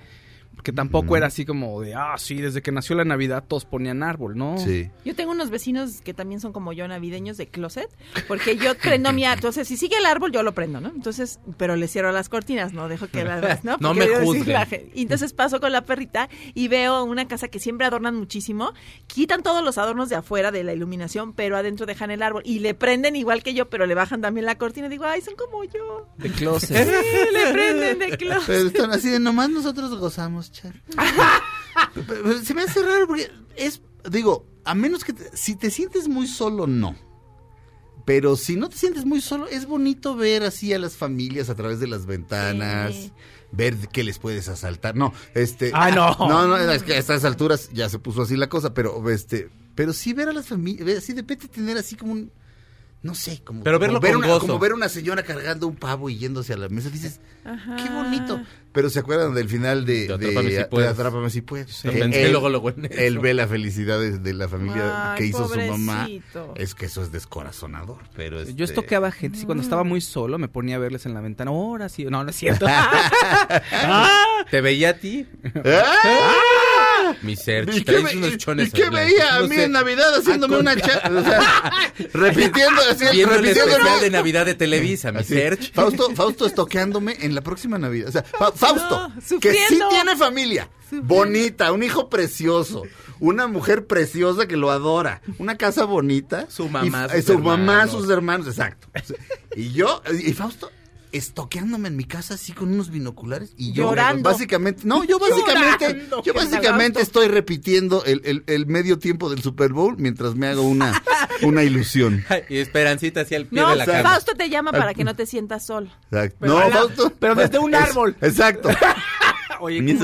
Porque tampoco era así como de, ah, sí, desde que nació la Navidad todos ponían árbol, ¿no? Sí. Yo tengo unos vecinos que también son como yo, navideños de closet, porque yo prendo mi árbol. Entonces, si sigue el árbol, yo lo prendo, ¿no? Entonces, pero le cierro las cortinas, no dejo que las, ¿no? No me juzguen. Y entonces paso con la perrita y veo una casa que siempre adornan muchísimo, quitan todos los adornos de afuera de la iluminación, pero adentro dejan el árbol y le prenden igual que yo, pero le bajan también la cortina. Digo, ay, son como yo. De closet. Sí, le prenden de closet. Pero están así de nomás nosotros gozamos, Se me hace raro porque es, digo, a menos que te- si te sientes muy solo, no. Pero si no te sientes muy solo, es bonito ver así a las familias a través de las ventanas, Sí. ver qué les puedes asaltar. No, este. Ah, no. No, no, es que a estas alturas ya se puso así la cosa, pero este, pero sí ver a las familias, así de repente tener así como un no sé, como, Pero como verlo ver con una, gozo. como ver una señora cargando un pavo y yéndose a la mesa, dices, Ajá. qué bonito. Pero se acuerdan del final de, De de, Atrápame si de. Atrápame si puedes. Yo pensé él, luego, luego en eso. él ve la felicidad de, de la familia Ay, que hizo su mamá. Es que eso es descorazonador. Pero Yo este- estoqueaba gente, sí, cuando estaba muy solo me ponía a verles en la ventana. Ahora sí, no, no es cierto. ¿Te veía a ti? Mi Serge, ¿Y qué, unos chones y qué blancos, veía a no mí sé. en Navidad haciéndome Ah, una cha- o sea, repitiendo así, Viendo el repitiendo especial de Navidad de Televisa, mi Así, Serge. Fausto, Fausto estoqueándome en la próxima Navidad. O sea, Fa- Fausto, No, que sí tiene familia, bonita, un hijo precioso, una mujer preciosa que lo adora, una casa bonita. Su mamá, y- eh, sus su mamá, sus hermanos, exacto. Y yo, y Fausto, estoqueándome en mi casa así con unos binoculares y yo Llorando. básicamente, no, yo básicamente, Llorando. yo básicamente estoy repitiendo el, el- el medio tiempo del Super Bowl mientras me hago una, una ilusión. Y Esperancita hacia el pie No, de la cama. Fausto te llama para que no te sientas solo. Exacto. Pero no, la- Fausto. pero desde un Es- árbol. exacto. Oye.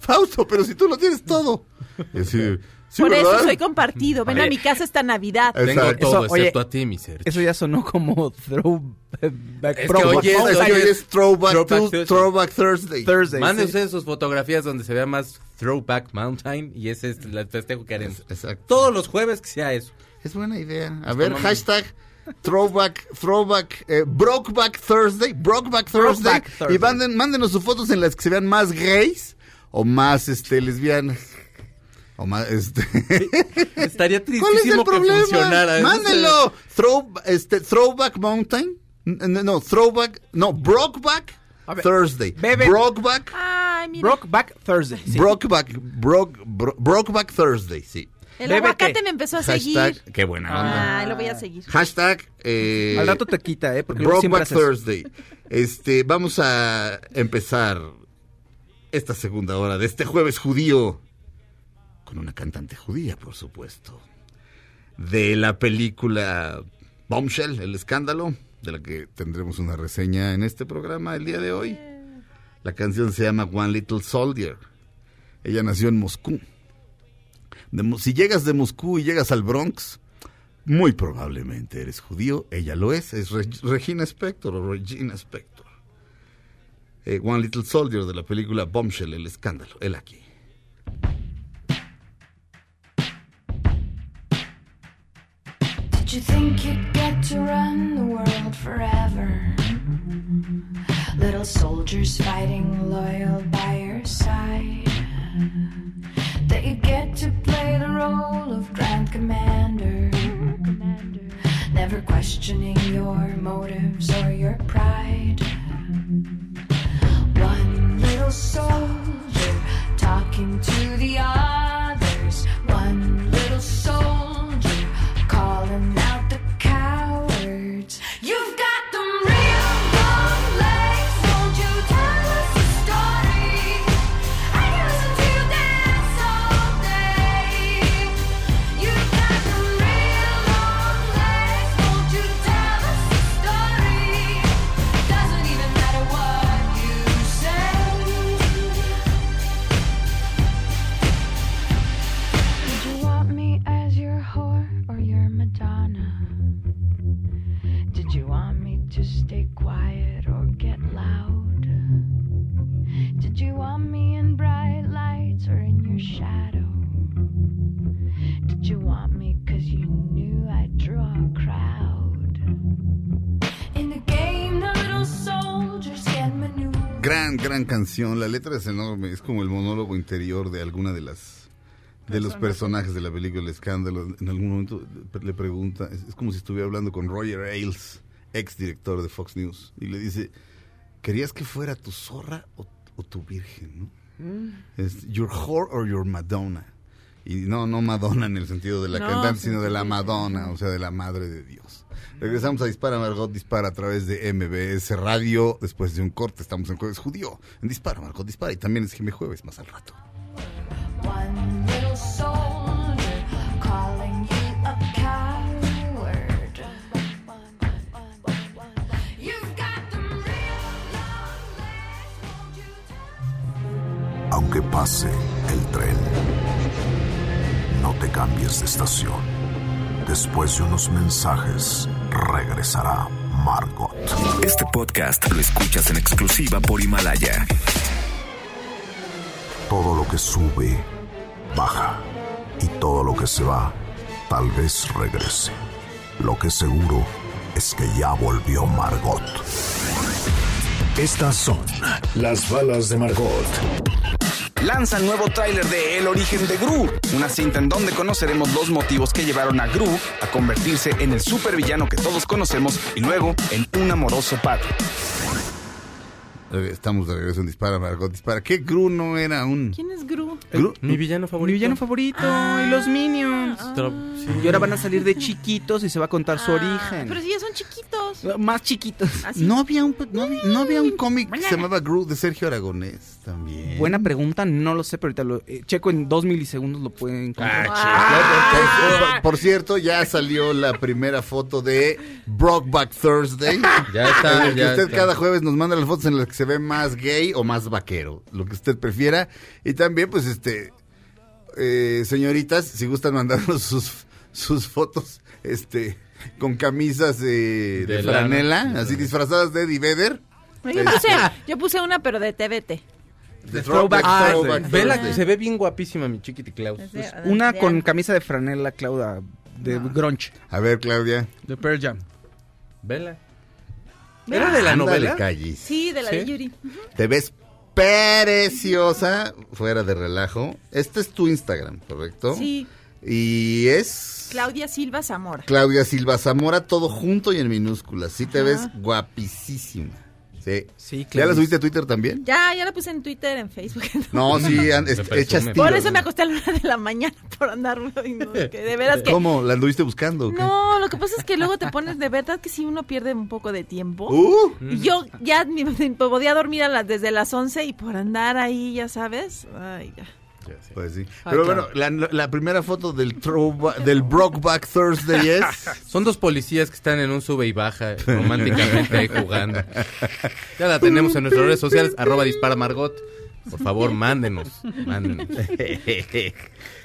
Fausto, pero si tú lo tienes todo. Y así, sí, Por ¿verdad? eso soy compartido. Ven a mi casa esta Navidad. Tengo Exacto. todo, Eso, oye, excepto a ti, mi Serge. Eso ya sonó como throwback. Es que No, es que hoy es Throwback, Throwback Tu- Thursday. Throwback Thursday. Thursday. Manden sí. ustedes sus fotografías donde se vea más Throwback Mountain y ese es el festejo que haremos. Exacto. Todos los jueves que sea eso. Es buena idea. A ver, hashtag Throwback, Throwback, eh, Brokeback Thursday, Brokeback Thursday. Brokeback Thursday. Y manden, mándenos sus fotos en las que se vean más gays o más este lesbianas. O más, este. Estaría ¿Cuál es el tristísimo problema? funcionara. ¿eh? Mándenlo. Throw, este, throwback Mountain. No, no, Throwback. No, ver, Thursday. bebe- mira. Brokeback Thursday. sí. Brokeback, broke, bro- Brokeback Thursday, sí. el Bébete. aguacate me empezó a seguir. Hashtag, qué buena onda. Lo voy a seguir. Hashtag, eh, Al rato te quita, ¿eh? Porque haces- Thursday. Este, vamos a empezar esta segunda hora de este jueves judío con una cantante judía, por supuesto. De la película Bombshell, El Escándalo, de la que tendremos una reseña en este programa el día de hoy. La canción se llama One Little Soldier. Ella nació en Moscú. Si llegas de Moscú y llegas al Bronx, muy probablemente eres judío. Ella lo es. Es Re- Regina Spector o Regina Spector. Eh, One Little Soldier de la película Bombshell, El Escándalo. Él aquí. Did you think you'd get to run the world forever? Little soldiers fighting loyal by your side. That you get to play the role of Grand Commander. Never questioning your motives or your pride. One little soldier talking to the others. Canción. La letra es enorme. Es como el monólogo interior de alguna de las de los personajes de la película El Escándalo. En algún momento le pregunta, es, es como si estuviera hablando con Roger Ailes, ex director de Fox News, y le dice, ¿querías que fuera tu zorra o, o tu virgen? ¿no? Es your whore or your Madonna. Y no, no Madonna en el sentido de la No, cantante, sí, sino de la sí. Madonna, o sea, de la Madre de Dios. Regresamos a Dispara, Margot Dispara a través de MBS Radio. Después de un corte, estamos en Jueves Judío. En Dispara, Margot Dispara. Y también es Gime Jueves, más al rato. One little cambies de estación. Después de unos mensajes, regresará Margot. Este podcast lo escuchas en exclusiva por Himalaya. Todo lo que sube, baja. Y todo lo que se va, tal vez regrese. Lo que seguro es que ya volvió Margot. Estas son las balas de Margot. lanza el nuevo tráiler de El origen de Gru, una cinta en donde conoceremos los motivos que llevaron a Gru a convertirse en el supervillano que todos conocemos y luego en un amoroso padre. Estamos de regreso en Dispara, Margot Dispara. ¿Qué Gru no era un... ¿Quién es Gru? Gru? Mi villano favorito. Mi villano favorito y los Minions. Y ahora van a salir de chiquitos y se va a contar su Ah, origen. Pero si ya son chiquitos. Más chiquitos. Así. No había un, no había, no había un cómic que se llamaba Gru de Sergio Aragonés también. Buena pregunta, no lo sé, pero ahorita lo eh, checo en dos milisegundos lo pueden encontrar. Ah, por, por cierto, ya salió la primera foto de Brokeback Thursday. Ya está, que ya usted está. cada jueves nos manda las fotos en las que se ve más gay o más vaquero, lo que usted prefiera. Y también, pues, este, eh, señoritas, si gustan mandarnos sus, sus fotos, este, con camisas de, de De lana. franela, así disfrazadas de Eddie Vedder. Yo puse, yo puse una, pero de TBT. De Throwback, Ah, Throwback vela, se ve bien guapísima mi chiquiti Klaus. Es de- Una con camisa de franela, Claudia, de grunge. A ver, Claudia. De Pearl Jam. Vela. ¿Era de la novela? Sí, de la de. Yuri. Te ves preciosa, fuera de relajo. Este es tu Instagram, ¿correcto? Sí, Y es Claudia Silva Zamora. Claudia Silva Zamora, todo junto y en minúsculas. Sí te Ajá. ves guapísima. Sí. Sí, ¿Ya la subiste a Twitter también? Ya, ya la puse en Twitter, en Facebook. No, sí, an- Se es- presume. echas Por eso me acosté a la una de la mañana por andar. no, que de veras que. ¿Cómo? ¿La anduviste buscando? No, lo que pasa es que luego te pones de verdad que si uno pierde un poco de tiempo. Uh, Y yo ya me, me podía dormir a las, desde las 11 y por andar ahí, ya sabes. Ay, ya. Pues sí. Ah, Pero claro. bueno, la, la primera foto del del Brokeback Thursday es... Son dos policías que están en un sube y baja románticamente ahí jugando. Ya la tenemos en nuestras redes sociales, arroba dispara Margot. Por favor, mándenos, mándenos.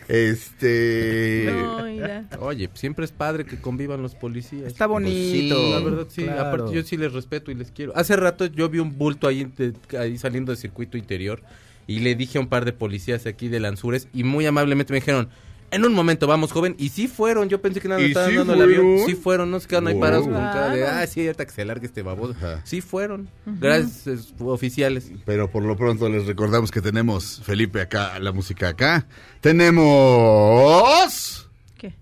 Este... No, mira. Oye, siempre es padre que convivan los policías. Está bonito. sí, La verdad, sí. Claro. Aparte, yo sí les respeto y les quiero. Hace rato yo vi un bulto ahí, de- ahí saliendo del circuito interior y le dije a un par de policías aquí de Lanzures y muy amablemente me dijeron, en un momento vamos, joven. Y sí fueron. Yo pensé que nada ¿Y me estaban sí dando el avión. fueron? Sí fueron. No se quedaron ahí Wow. parados con cara de, ah, sí, ahorita que se largue este baboso. Ajá. Sí fueron. Gracias, es- oficiales. Pero por lo pronto les recordamos que tenemos, Felipe, acá, la música acá. Tenemos... ¿Qué?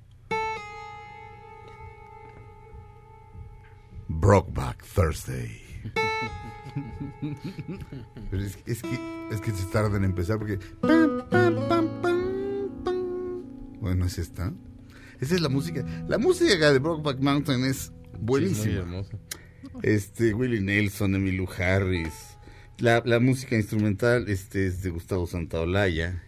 Brokeback Thursday. Pero es, es que es que se tarda en empezar porque pam, pam, pam, pam, pam. bueno es esta esa es la música la música de Brokeback Mountain es Sí, buenísima hermoso. este Willie Nelson Emmylou Harris la, la música instrumental este es de Gustavo Santaolalla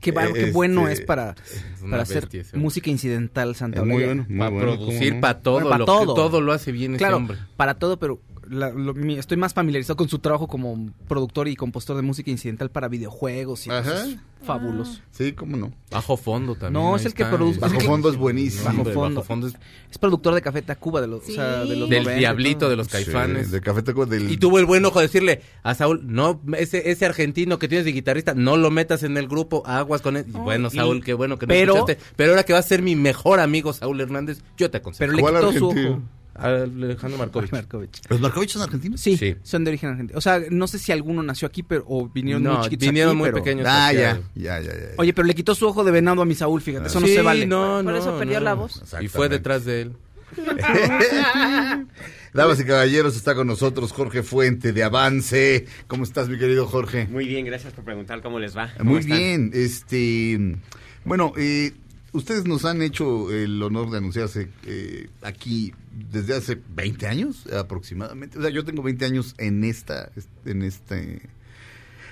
Qué, Este- bueno es para, Es para hacer bestia música incidental, Santa muy Olaya. bueno muy Para bueno, ¿cómo producir, no? para todo, Bueno, pa' lo todo. Que, todo lo hace bien ese Claro, hombre. para todo, pero la- lo- mi- estoy más familiarizado con su trabajo como productor y compositor de música incidental para videojuegos y Ajá. cosas fabulosos. sí cómo no Bajo fondo también. No, es el que produce- Bajo fondo es buenísimo Bajo fondo. bajo fondo es Es productor de Café Tacuba de los, o sea, de los del 90 y diablito de los caifanes. Sí, de Café Tacuba del Y tuvo el buen ojo de decirle a Saúl, no, ese, ese argentino que tienes de guitarrista, no lo metas en el grupo, aguas con él. Y bueno, y- Saúl, qué bueno que no pero- escuchaste. Pero ahora que va a ser mi mejor amigo Saúl Hernández, yo te aconsejo. Pero le ¿Cuál quitó su ojo. Alejandro Markovich. Markovich. ¿Los Markovich son argentinos? Sí, Sí. son de origen argentino. O sea, no sé si alguno nació aquí pero, o vinieron No, muy chiquitos vinieron aquí, muy pero- pequeños. Ah, ya, Saqueado. ya, ya, ya. Oye, pero le quitó su ojo de venado a mi Saúl, fíjate. Eso no se vale. no, Por no, eso perdió no. la voz. Y fue detrás de él. Damas y caballeros, está con nosotros Jorge Fuente de Avance. ¿Cómo estás, mi querido Jorge? Muy bien, gracias por preguntar cómo les va. ¿Cómo Muy están? bien. Este, bueno, eh, ustedes nos han hecho el honor de anunciarse eh, aquí desde hace 20 años aproximadamente. O sea, yo tengo 20 años en esta, en este,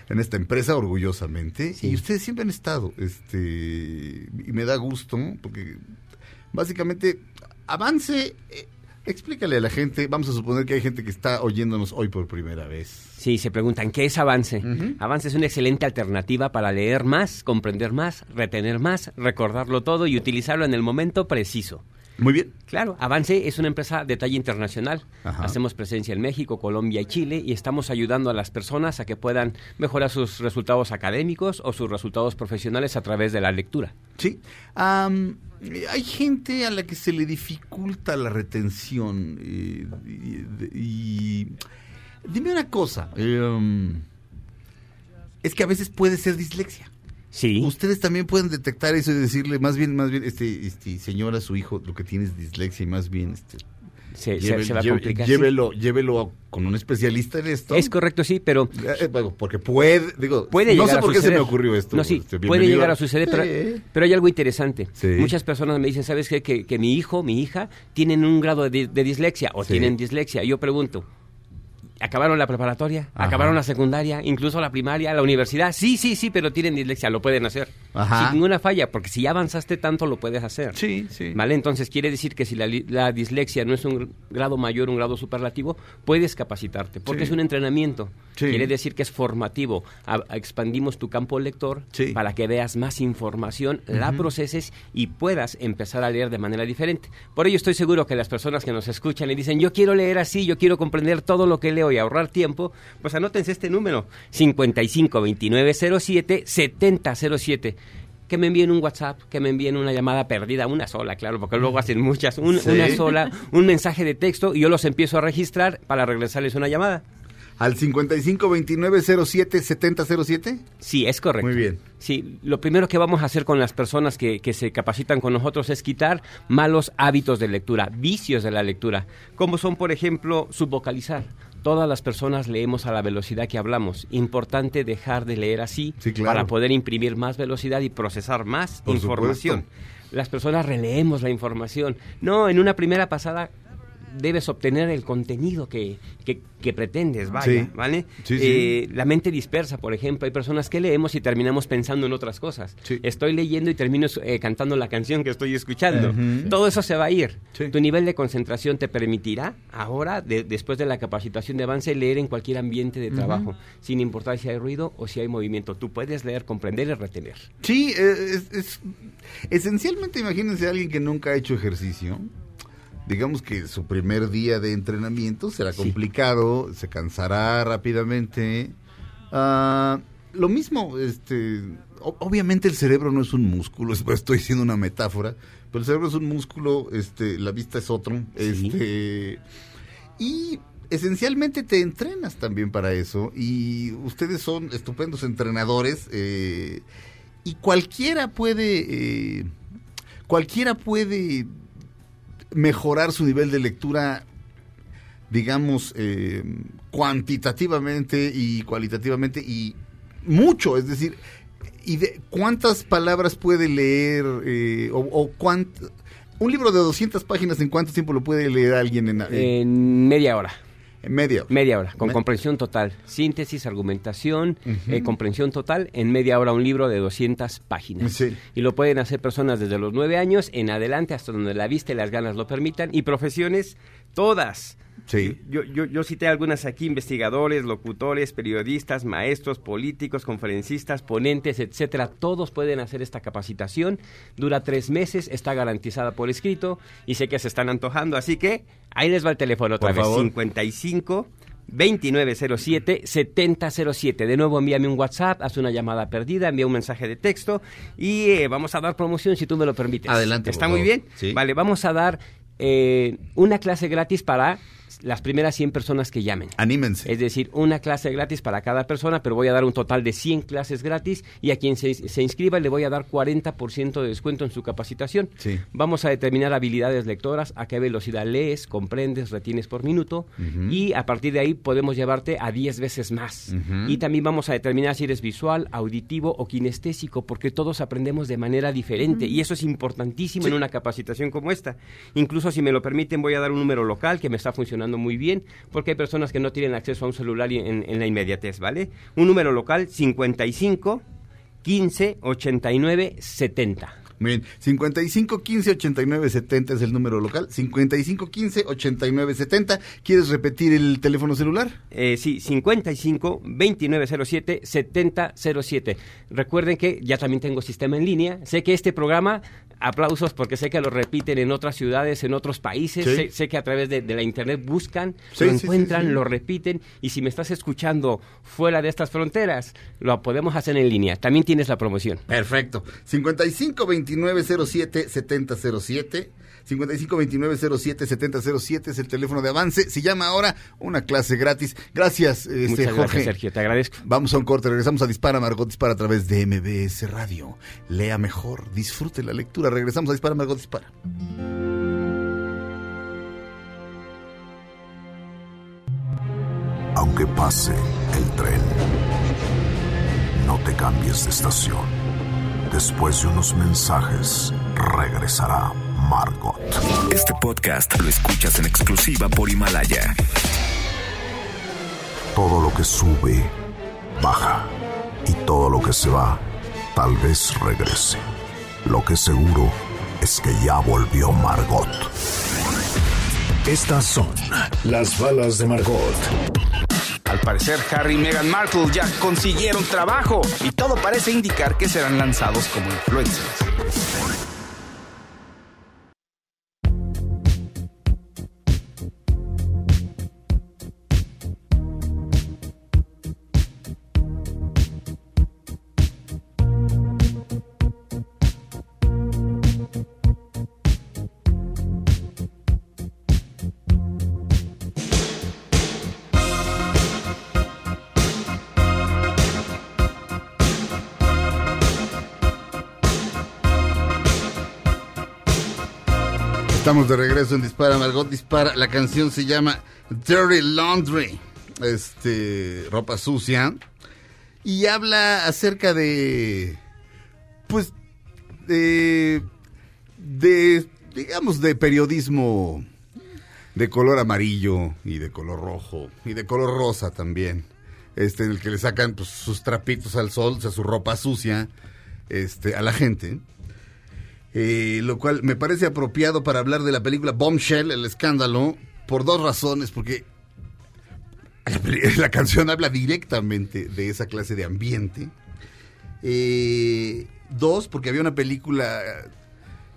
en esta empresa orgullosamente y ustedes siempre han estado, este, y me da gusto porque básicamente avance. Explícale a la gente, vamos a suponer que hay gente que está oyéndonos hoy por primera vez. Sí, se preguntan, ¿qué es Avance? Avance es una excelente alternativa para leer más, comprender más, retener más, recordarlo todo y utilizarlo en el momento preciso. Muy bien. Claro, Avance es una empresa de talla internacional. Ajá. Hacemos presencia en México, Colombia y Chile y estamos ayudando a las personas a que puedan mejorar sus resultados académicos o sus resultados profesionales a través de la lectura. Sí. Hay gente a la que se le dificulta la retención. eh, y, y- dime una cosa. eh, um, es que a veces puede ser dislexia. Sí. Ustedes también pueden detectar eso y decirle, más bien, más bien, este, este señora, su hijo, lo que tiene es dislexia y más bien, este, Se, se- lleve- se va a complicar. sí. llévelo, llévelo con un especialista en esto. Es correcto, sí, pero Eh, porque puede, digo, puede no sé por qué se me ocurrió esto. No, sí, este, puede llegar a suceder, pero, hay algo interesante. Sí. Muchas personas me dicen, ¿sabes qué? Que, que mi hijo, mi hija, tienen un grado de, di- de dislexia o Sí. tienen dislexia. Yo pregunto, ¿acabaron la preparatoria? Ajá. ¿Acabaron la secundaria? ¿Incluso la primaria? ¿La universidad? Sí, sí, sí, pero tienen dislexia, lo pueden hacer. Ajá. Sin ninguna falla, porque si ya avanzaste tanto, lo puedes hacer. Sí, sí. ¿Vale? Entonces quiere decir que si la, dislexia no es un grado mayor, un grado superlativo, puedes capacitarte, porque Sí. es un entrenamiento. Sí. Quiere decir que es formativo. A- expandimos tu campo lector Sí. para que veas más información, la proceses y puedas empezar a leer de manera diferente. Por ello estoy seguro que las personas que nos escuchan y dicen, yo quiero leer así, yo quiero comprender todo lo que leo y ahorrar tiempo, pues anótense este número, 552907 7007 que me envíen un WhatsApp, que me envíen una llamada perdida, una sola, claro, porque luego hacen muchas, un- Sí. una sola, un mensaje de texto y yo los empiezo a registrar para regresarles una llamada. Al 5529077007. Sí, es correcto. Muy bien. Sí, lo primero que vamos a hacer con las personas que, que se capacitan con nosotros es quitar malos hábitos de lectura, vicios de la lectura, como son, por ejemplo, subvocalizar. Todas las personas leemos a la velocidad que hablamos. Importante dejar de leer así Sí, claro. para poder imprimir más velocidad y procesar más Por información. supuesto. Las personas releemos la información. No, en una primera pasada debes obtener el contenido que, que, que pretendes, vaya, Sí. ¿vale? Sí, sí. Eh, la mente dispersa, por ejemplo, hay personas que leemos y terminamos pensando en otras cosas. Estoy leyendo y termino eh, cantando la canción que estoy escuchando. Todo eso se va a ir. Tu nivel de concentración te permitirá ahora, de- después de la capacitación de avance, leer en cualquier ambiente de trabajo, sin importar si hay ruido o si hay movimiento. Tú puedes leer, comprender y retener. Sí, eh, es, es- esencialmente imagínense a alguien que nunca ha hecho ejercicio. Digamos que su primer día de entrenamiento será complicado, se cansará rápidamente. Ah, lo mismo, este, o- obviamente el cerebro no es un músculo, es- estoy diciendo una metáfora, pero el cerebro es un músculo, este, la vista es otro, Sí. este, y esencialmente te entrenas también para eso y ustedes son estupendos entrenadores eh, y cualquiera puede eh, cualquiera puede mejorar su nivel de lectura digamos eh, cuantitativamente y cualitativamente y mucho es decir y de cuántas palabras puede leer eh, o, o cuánt- un libro de 200 páginas en cuánto tiempo lo puede leer alguien en, en- En media hora. En media hora? Media hora, con Me- comprensión total. Síntesis, argumentación, eh, comprensión total. En media hora un libro de 200 páginas. Sí. Y lo pueden hacer personas desde los 9 años en adelante hasta donde la vista y las ganas lo permitan. Y profesiones todas. Sí. Yo, yo, yo cité algunas aquí, investigadores, locutores, periodistas, maestros, políticos, conferencistas, ponentes, etcétera. Todos pueden hacer esta capacitación. Dura tres meses, está garantizada por escrito y sé que se están antojando. Así que ahí les va el teléfono otra Por vez. favor. 55 2907 7007. De nuevo envíame un WhatsApp, haz una llamada perdida, envía un mensaje de texto y eh, vamos a dar promoción si tú me lo permites. Adelante, ¿Está muy bien? Sí. Vale, vamos a dar eh, una clase gratis para las primeras 100 personas que llamen. Anímense. Es decir, una clase gratis para cada persona, pero voy a dar un total de 100 clases gratis y a quien se, se inscriba le voy a dar 40% de descuento en su capacitación. Sí. Vamos a determinar habilidades lectoras, a qué velocidad lees, comprendes, retienes por minuto y a partir de ahí podemos llevarte a 10 veces más. Y también vamos a determinar si eres visual, auditivo o kinestésico, porque todos aprendemos de manera diferente y eso es importantísimo en una capacitación como esta. Incluso si me lo permiten voy a dar un número local que me está funcionando muy bien, porque hay personas que no tienen acceso a un celular en, en la inmediatez, ¿vale? Un número local 55 15 89 70. Muy bien, 55 15 89 70 es el número local. 55 15 89 70. ¿Quieres repetir el teléfono celular? Eh, sí, 55 2907 7007. Recuerden que ya también tengo sistema en línea. Sé que este programa, aplausos porque sé que lo repiten en otras ciudades, en otros países. Sí. Sé, sé que a través de, de la internet buscan, Sí, lo sí, sí, encuentran, sí. lo repiten. Y si me estás escuchando fuera de estas fronteras, lo podemos hacer en línea. También tienes la promoción. Perfecto. 55 29 07 70 07. 5529077007 es el teléfono de avance. Si llama ahora, una clase gratis. Gracias, este, Muchas Jorge. gracias, Sergio. Te agradezco. Vamos a un corte, regresamos a Dispara, Margot Dispara a través de MBS Radio. Lea mejor, disfrute la lectura. Regresamos a Dispara, Margot Dispara. Aunque pase el tren, no te cambies de estación. Después de unos mensajes, regresará Margot. Este podcast lo escuchas en exclusiva por Himalaya. Todo lo que sube, baja. Y todo lo que se va, tal vez regrese. Lo que seguro es que ya volvió Margot. Estas son las balas de Margot. Al parecer, Harry y Meghan Markle ya consiguieron trabajo y todo parece indicar que serán lanzados como influencers. Estamos de regreso en Dispara, Margot Dispara. La canción se llama Dirty Laundry, este, ropa sucia. Y habla acerca de, pues, de, de, digamos, de periodismo de color amarillo y de color rojo y de color rosa también. Este, en el que le sacan pues, sus trapitos al sol, o sea, su ropa sucia, este, a la gente. Eh, lo cual me parece apropiado para hablar de la película Bombshell, el escándalo, por dos razones, porque la, canción habla directamente de esa clase de ambiente. Eh, dos, porque había una película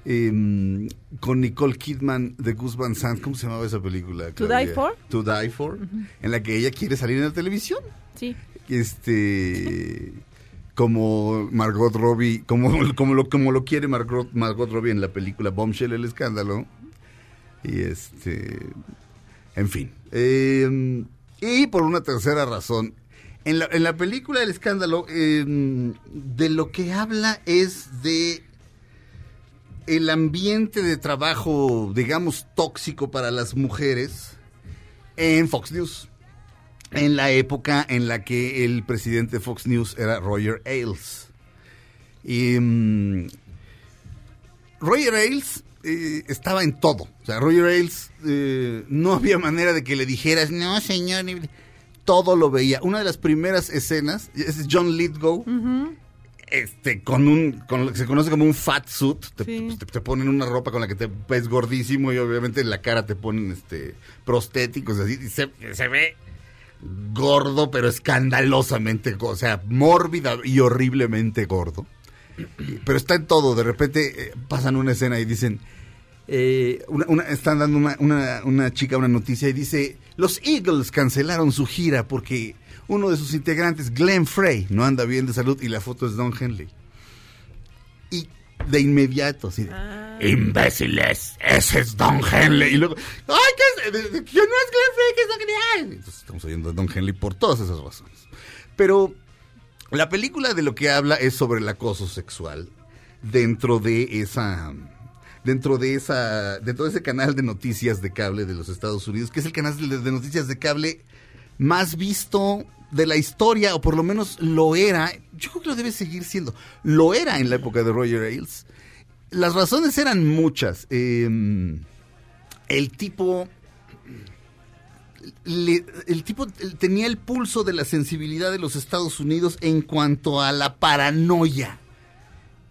em, con Nicole Kidman de Gus Van Sant, ¿cómo se llamaba esa película? To? Die For. To Die For, en la que ella quiere salir en la televisión Sí. este como Margot Robbie como, como lo como lo quiere Margot, Margot Robbie en la película Bombshell el escándalo. Y este en fin. Eh, y por una tercera razón en la, en la película El escándalo eh, de lo que habla es de el ambiente de trabajo digamos tóxico para las mujeres en Fox News en la época en la que el presidente de Fox News era Roger Ailes. Y mm, Roger Ailes eh, estaba en todo. O sea, Roger Ailes eh, no había manera de que le dijeras, no, señor. ni-". Todo lo veía. Una de las primeras escenas es John Lithgow. Este, con un, con lo que se conoce como un fat suit, te, pues, te- te ponen una ropa con la que te ves gordísimo y obviamente en la cara te ponen este prostéticos así, y se, se ve gordo, pero escandalosamente, o sea, mórbida y horriblemente gordo. Pero está en todo, de repente eh, pasan una escena y dicen, eh, una- una- están dando una, una, una chica una noticia y dice, los Eagles cancelaron su gira porque uno de sus integrantes, Glenn Frey, no anda bien de salud y la foto es Don Henley. De inmediato, así de, imbéciles, ese es Don Henley. Y luego, ay, ¿qué es? ¿Quién no es Glenn? ¿Qué es Don Henley? Entonces estamos oyendo de Don Henley por todas esas razones. Pero la película de lo que habla es sobre el acoso sexual dentro de esa dentro de esa dentro de ese canal de noticias de cable de los Estados Unidos, que es el canal de, de noticias de cable más visto de la historia o por lo menos lo era, yo creo que lo debe seguir siendo. Lo era en la época de Roger Ailes. Las razones eran muchas. Eh, el tipo el tipo tenía el pulso de la sensibilidad de los Estados Unidos en cuanto a la paranoia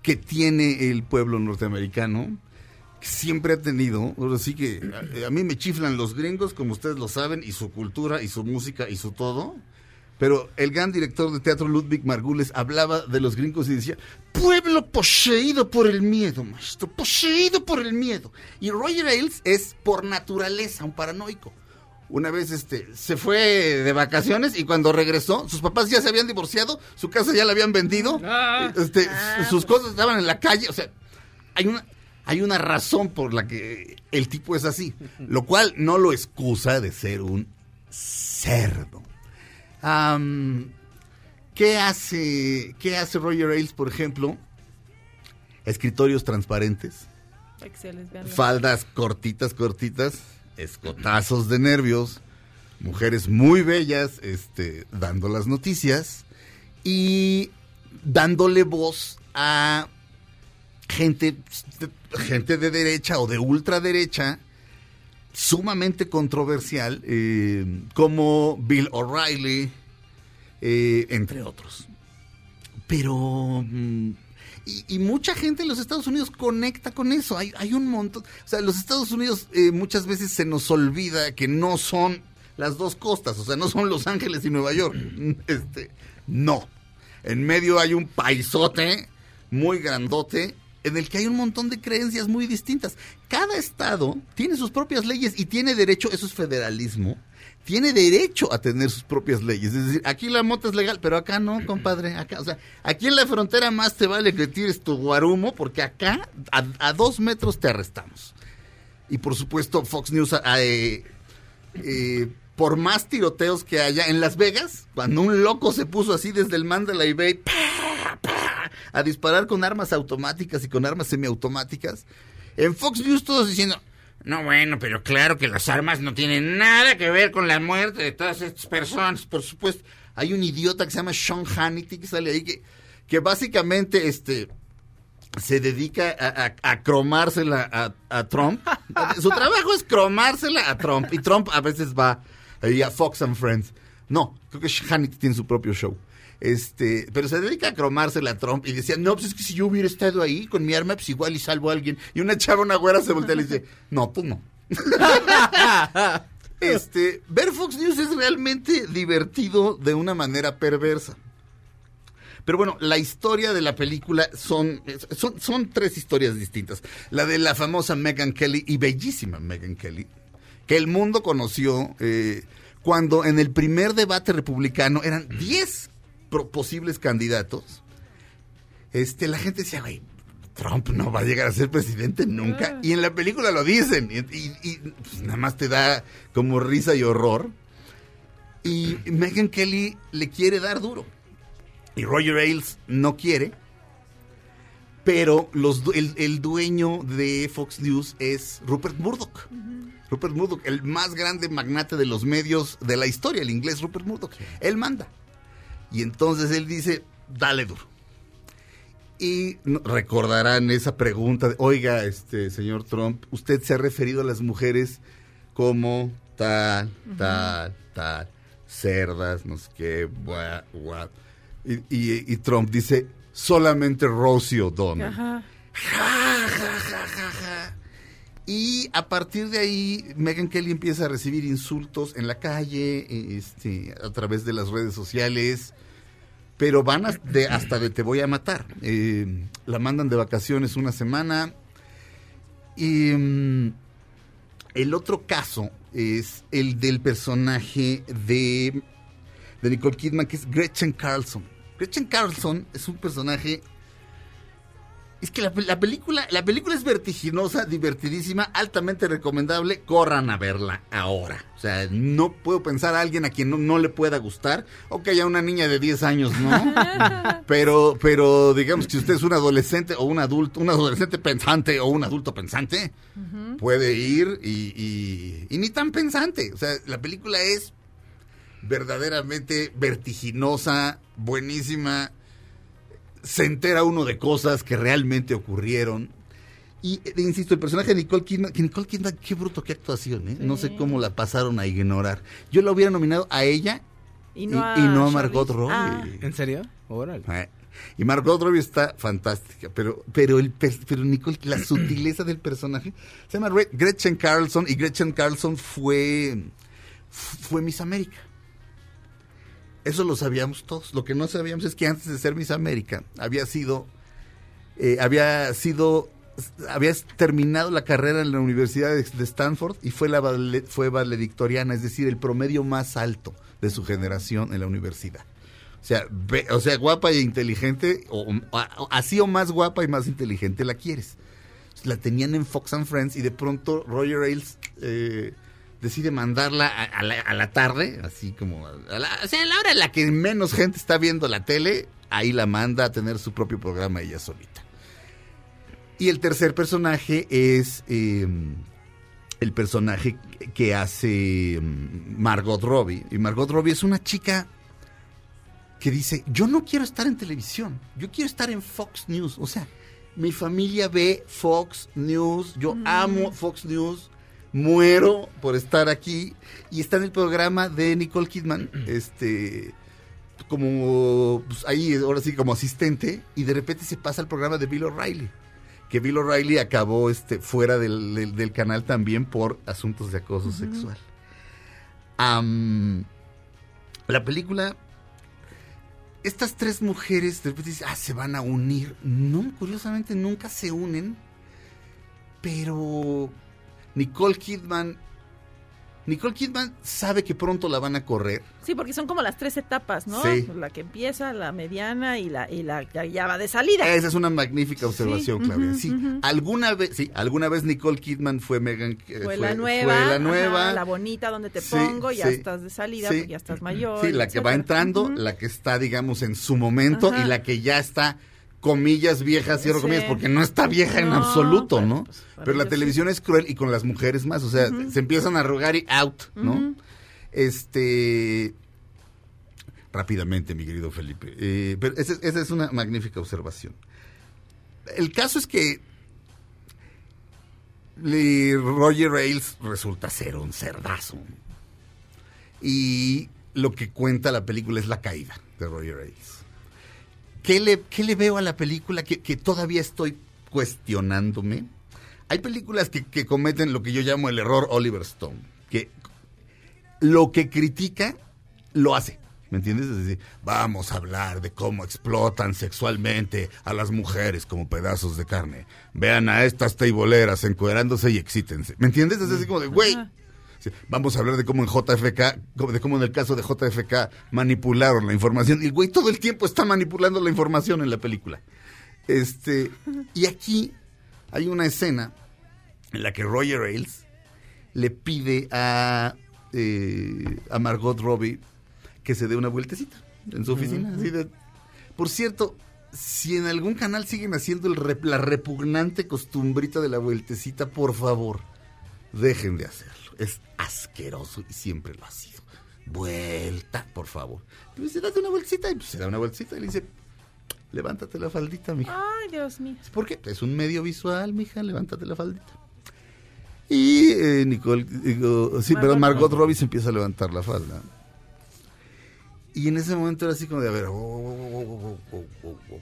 que tiene el pueblo norteamericano, siempre ha tenido, ahora sí que a, a mí me chiflan los gringos, como ustedes lo saben, y su cultura, y su música, y su todo, pero el gran director de teatro Ludwig Margules hablaba de los gringos y decía, pueblo poseído por el miedo, maestro, poseído por el miedo. Y Roger Ailes es por naturaleza un paranoico. Una vez este se fue de vacaciones y cuando regresó, sus papás ya se habían divorciado, su casa ya la habían vendido, este, sus cosas estaban en la calle, o sea, hay una hay una razón por la que el tipo es así, lo cual no lo excusa de ser un cerdo. ¿qué, hace, ¿Qué hace Roger Ailes, por ejemplo? Escritorios transparentes, Excelente, véanlo. faldas cortitas, cortitas, escotazos de nervios, mujeres muy bellas este, dando las noticias y dándole voz a gente, gente de derecha o de ultraderecha sumamente controversial eh, como Bill O'Reilly, eh, entre otros. Pero... mm, y, mucha gente en los Estados Unidos conecta con eso. Hay, hay un montón. O sea, los Estados Unidos eh, muchas veces se nos olvida que no son las dos costas. O sea, no son Los Ángeles y Nueva York. Este, no. En medio hay un paisote muy grandote en el que hay un montón de creencias muy distintas. Cada estado tiene sus propias leyes y tiene derecho, eso es federalismo, tiene derecho a tener sus propias leyes. Es decir, aquí la mota es legal, pero acá no, compadre. Acá, o sea, aquí en la frontera más te vale que tires tu guarumo porque acá a, dos metros te arrestamos. Y por supuesto, Fox News, eh, eh, por más tiroteos que haya en Las Vegas, cuando un loco se puso así desde el Mandalay Bay ¡pa! A disparar con armas automáticas y con armas semiautomáticas, en Fox News todos diciendo, no, bueno, pero claro que las armas no tienen nada que ver con la muerte de todas estas personas, por supuesto. Hay un idiota que se llama Sean Hannity que sale ahí que, que básicamente este se dedica a, a- a cromársela a, a Trump. Su trabajo es cromársela a Trump. Y Trump a veces va ahí a Fox and Friends. No, creo que Hannity tiene su propio show. Este, pero se dedica a cromársela a Trump y decía, no, pues es que si yo hubiera estado ahí con mi arma, pues igual y salvo a alguien. Y una chava, una güera se voltea y le dice, no, tú no. este, ver Fox News es realmente divertido de una manera perversa. Pero bueno, la historia de la película son, son, son tres historias distintas. La de la famosa Megan Kelly y bellísima Megan Kelly, que el mundo conoció eh, cuando en el primer debate republicano eran 10 pro- posibles candidatos. Este, la gente decía, güey, Trump no va a llegar a ser presidente nunca. Y en la película lo dicen. Y, y- y, pues, nada más te da como risa y horror. Y Megan Kelly le quiere dar duro. Y Roger Ailes no quiere. Pero los, du- el, el dueño de Fox News es Rupert Murdoch. Rupert Murdoch, el más grande magnate de los medios de la historia, el inglés Rupert Murdoch. Él manda. Y entonces él dice, dale duro. Y recordarán esa pregunta de, oiga, este señor Trump, usted se ha referido a las mujeres como tal, tal, tal, cerdas, no sé qué, buah, buah. Y, y- y Trump dice, solamente Rosie O'Donnell. Ajá. Ja, ja, ja, ja, ja. Y a partir de ahí, Megan Kelly empieza a recibir insultos en la calle, este, a través de las redes sociales, pero van a- de- hasta de te voy a matar. Eh, la mandan de vacaciones una semana. Y mm, el otro caso es el del personaje de, de Nicole Kidman, que es Gretchen Carlson. Gretchen Carlson es un personaje es que la, la película, la película es vertiginosa, divertidísima, altamente recomendable. Corran a verla ahora. O sea, no puedo pensar a alguien a quien no, no le pueda gustar. O que haya una niña de 10 años, ¿no? pero, pero digamos que si usted es un adolescente o un adulto, un adolescente pensante o un adulto pensante, puede ir y, y- y ni tan pensante. O sea, la película es verdaderamente vertiginosa, buenísima se entera uno de cosas que realmente ocurrieron. Y eh, insisto, el personaje de Nicole Kidman, que Nicole Kidman, qué bruto, qué actuación, ¿eh? No sé cómo la pasaron a ignorar. Yo la hubiera nominado a ella Y no a y no a. Margot Robbie. Ah. ¿En serio? Órale. Eh, Y Margot Robbie está fantástica, pero pero el per- pero Nicole, la sutileza del personaje se llama Re- Gretchen Carlson y Gretchen Carlson fue fue Miss América. Eso lo sabíamos todos. Lo que no sabíamos es que antes de ser Miss América había sido eh, había sido había terminado la carrera en la Universidad de, Stanford y fue la fue valedictoriana, es decir, el promedio más alto de su generación en la universidad. O sea, o sea, guapa e inteligente, o- así o más guapa y más inteligente la quieres. la tenían en Fox and Friends y de pronto Roger Ailes eh, decide mandarla a, a la, a la tarde, así como, a la, o sea, a la hora en la que menos gente está viendo la tele, ahí la manda a tener su propio programa ella solita. Y el tercer personaje es eh, el personaje que hace mm, Margot Robbie. Y Margot Robbie es una chica que dice, yo no quiero estar en televisión, yo quiero estar en Fox News. O sea, mi familia ve Fox News, yo amo Fox News, muero por estar aquí. Y está en el programa de Nicole Kidman, este como pues, ahí ahora sí como asistente y de repente se pasa al programa de Bill O'Reilly que Bill O'Reilly acabó este fuera del, del- del canal también por asuntos de acoso sexual la película estas tres mujeres de repente dicen, ah, se van a unir. No, curiosamente nunca se unen. Pero Nicole Kidman. Nicole Kidman sabe que pronto la van a correr. Sí, porque son como las tres etapas, ¿no? Sí. La que empieza, la mediana y la, y la que ya va de salida. Esa es una magnífica observación, Sí, Claudia. sí, alguna vez, sí, alguna vez Nicole Kidman fue Megan. eh, Fue, la nueva, fue la ajá, nueva. la bonita donde te pongo, ya estás de salida, porque ya estás mayor. Sí, la que va entrando, la que está, digamos, en su momento Ajá. y la que ya está, comillas, vieja, cierro Sí. comillas, porque no está vieja en absoluto, pero, ¿no? pues, pero la televisión es cruel y con las mujeres más, o sea, se empiezan a arrugar y out, ¿no? Este. Rápidamente, mi querido Felipe. Eh, pero esa, esa es una magnífica observación. El caso es que Roger Ailes resulta ser un cerdazo. Y lo que cuenta la película es la caída de Roger Ailes. ¿Qué le, qué le veo a la película que, que todavía estoy cuestionándome? Hay películas que, que cometen lo que yo llamo el error Oliver Stone, que lo que critica lo hace. ¿Me entiendes? Es decir, vamos a hablar de cómo explotan sexualmente a las mujeres como pedazos de carne. Vean a estas teiboleras encuerándose y excítense. ¿Me entiendes? Es así como de, güey. Sí, Vamos a hablar de cómo en JFK, de cómo en el caso de JFK manipularon la información. Y el güey todo el tiempo está manipulando la información en la película. Este, y aquí hay una escena en la que Roger Ailes le pide a, eh, a Margot Robbie que se dé una vueltecita en su oficina. así de- Por cierto, si en algún canal siguen haciendo el rep- la repugnante costumbrita de la vueltecita, por favor, dejen de hacerlo. Es asqueroso y siempre lo ha sido. Vuelta, por favor. Y le dice, date una vueltecita. Y pues se da una vueltecita y le dice, levántate la faldita, mija. Ay, Dios mío. ¿Por qué? Es un medio visual, mija, levántate la faldita. Y eh, Nicole, digo, sí, pero Margot Robbie se empieza a levantar la falda. Y en ese momento era así como de, a ver, oh, oh, oh, oh, oh, oh.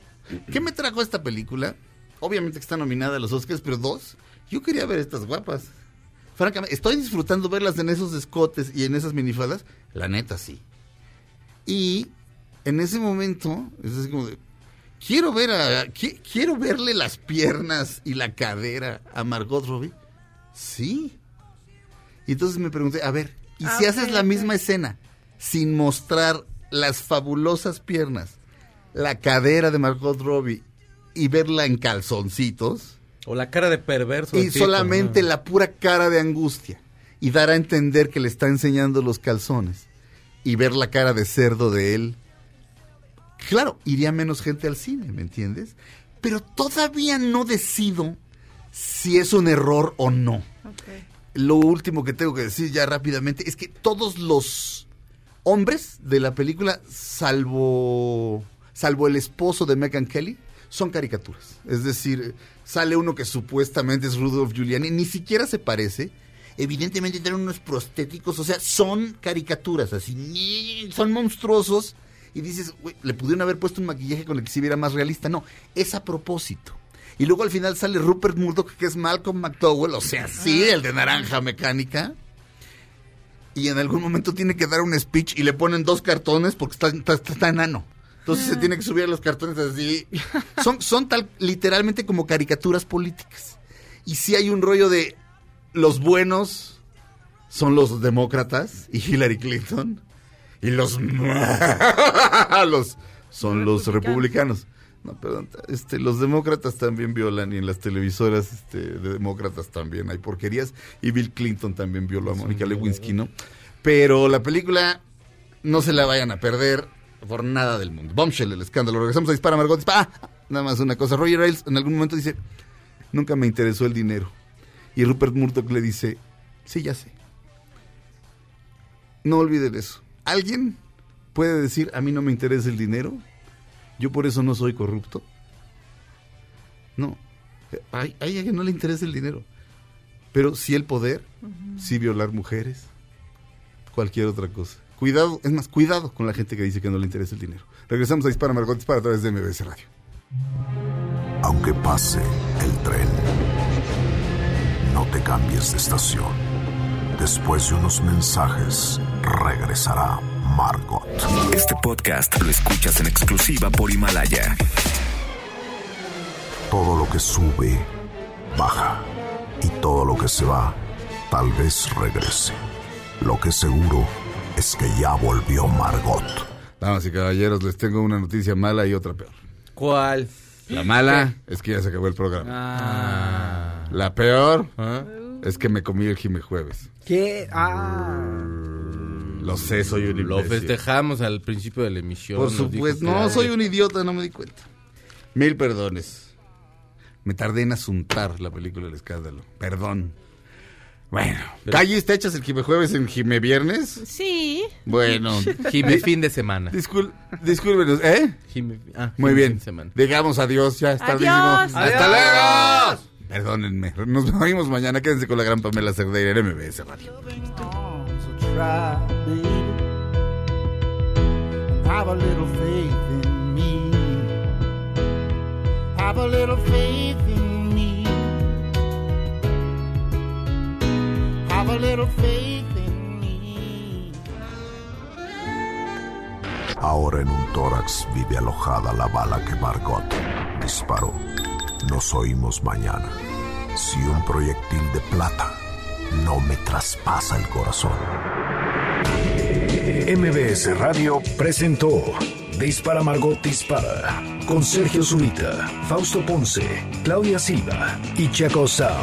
¿qué me trajo esta película? Obviamente que está nominada a los Oscars, pero dos, yo quería ver estas guapas. Francamente, estoy disfrutando verlas en esos escotes y en esas minifaldas, la neta sí. Y en ese momento, es así como de, quiero ver a, qui- quiero verle las piernas y la cadera a Margot Robbie. Sí. Y entonces me pregunté, a ver, ¿y si Ah, haces la misma escena sin mostrar las fabulosas piernas, la cadera de Margot Robbie y verla en calzoncitos? O la cara de perverso. y solamente ¿no? la pura cara de angustia y dar a entender que le está enseñando los calzones y ver la cara de cerdo de él. Claro, iría menos gente al cine, ¿me entiendes? Pero todavía no decido si es un error o no. Lo último que tengo que decir ya rápidamente es que todos los hombres de la película, salvo, salvo el esposo de Megan Kelly, son caricaturas. Es decir, sale uno que supuestamente es Rudolph Giuliani, ni siquiera se parece. Evidentemente tienen unos prostéticos, o sea, son caricaturas, así, son monstruosos. Y dices, "Güey, le pudieron haber puesto un maquillaje con el que se viera más realista. No, es a propósito. Y luego al final sale Rupert Murdoch, que es Malcolm McDowell, o sea, sí, el de Naranja Mecánica. Y en algún momento tiene que dar un speech y le ponen dos cartones porque está, está- está- está enano. Entonces se tiene que subir a los cartones así. Son, son tal, literalmente como caricaturas políticas. Y sí hay un rollo de los buenos son los demócratas y Hillary Clinton. Y los malos son los republicanos. No, perdón. Este, los demócratas también violan y en las televisoras este, de demócratas también hay porquerías. Y Bill Clinton también violó a Mónica Lewinsky, ¿no? Pero la película no se la vayan a perder por nada del mundo. Bombshell, el escándalo. Regresamos a Dispara Margot. Dispara. Ah, nada más una cosa. Roger Ailes en algún momento dice, nunca me interesó el dinero. Y Rupert Murdoch le dice, sí, ya sé. No olviden eso. ¿Alguien puede decir, a mí no me interesa el dinero? Yo por eso no soy corrupto. No. Hay, hay a quien no le interesa el dinero. Pero sí el poder, sí violar mujeres, cualquier otra cosa. Cuidado, es más, cuidado con la gente que dice que no le interesa el dinero. Regresamos a Dispara Margot Dispara a través de MBS Radio. Aunque pase el tren, no te cambies de estación. Después de unos mensajes, regresará Margot. Este podcast lo escuchas en exclusiva por Himalaya. Todo lo que sube, baja. Y todo lo que se va, tal vez regrese. Lo que seguro es que ya volvió Margot. Damas y caballeros, les tengo una noticia mala y otra peor. ¿Cuál? La mala es que ya se acabó el programa. Ah. La peor es que me comí el Jime Jueves. ¿Qué? Ah. Lo sé, soy un Lo imbécil. festejamos al principio de la emisión. Por supuesto. No, soy un idiota, no me di cuenta. Mil perdones. Me tardé en asuntar la película El Escándalo. Perdón. Bueno, ¿calles te echas el Jime Jueves en Jime Viernes? Sí. Bueno. Jime fin de semana. Discul discúlpenos, ¿eh? Jime- ah, Muy Jime bien. fin de semana. Digamos adiós, ya es tardísimo. Adiós. ¡Hasta luego! Perdónenme. Nos vemos mañana. Quédense con la gran Pamela Cerdeira en MBS Radio. Have a little faith in me. Have a little faith in Have a little faith in me. Ahora en un tórax vive alojada la bala que Margot disparó. Nos oímos mañana. Si un proyectil de plata no me traspasa el corazón. MBS Radio presentó Dispara Margot Dispara con Sergio Zurita, Fausto Ponce, Claudia Silva y Chaco Sao.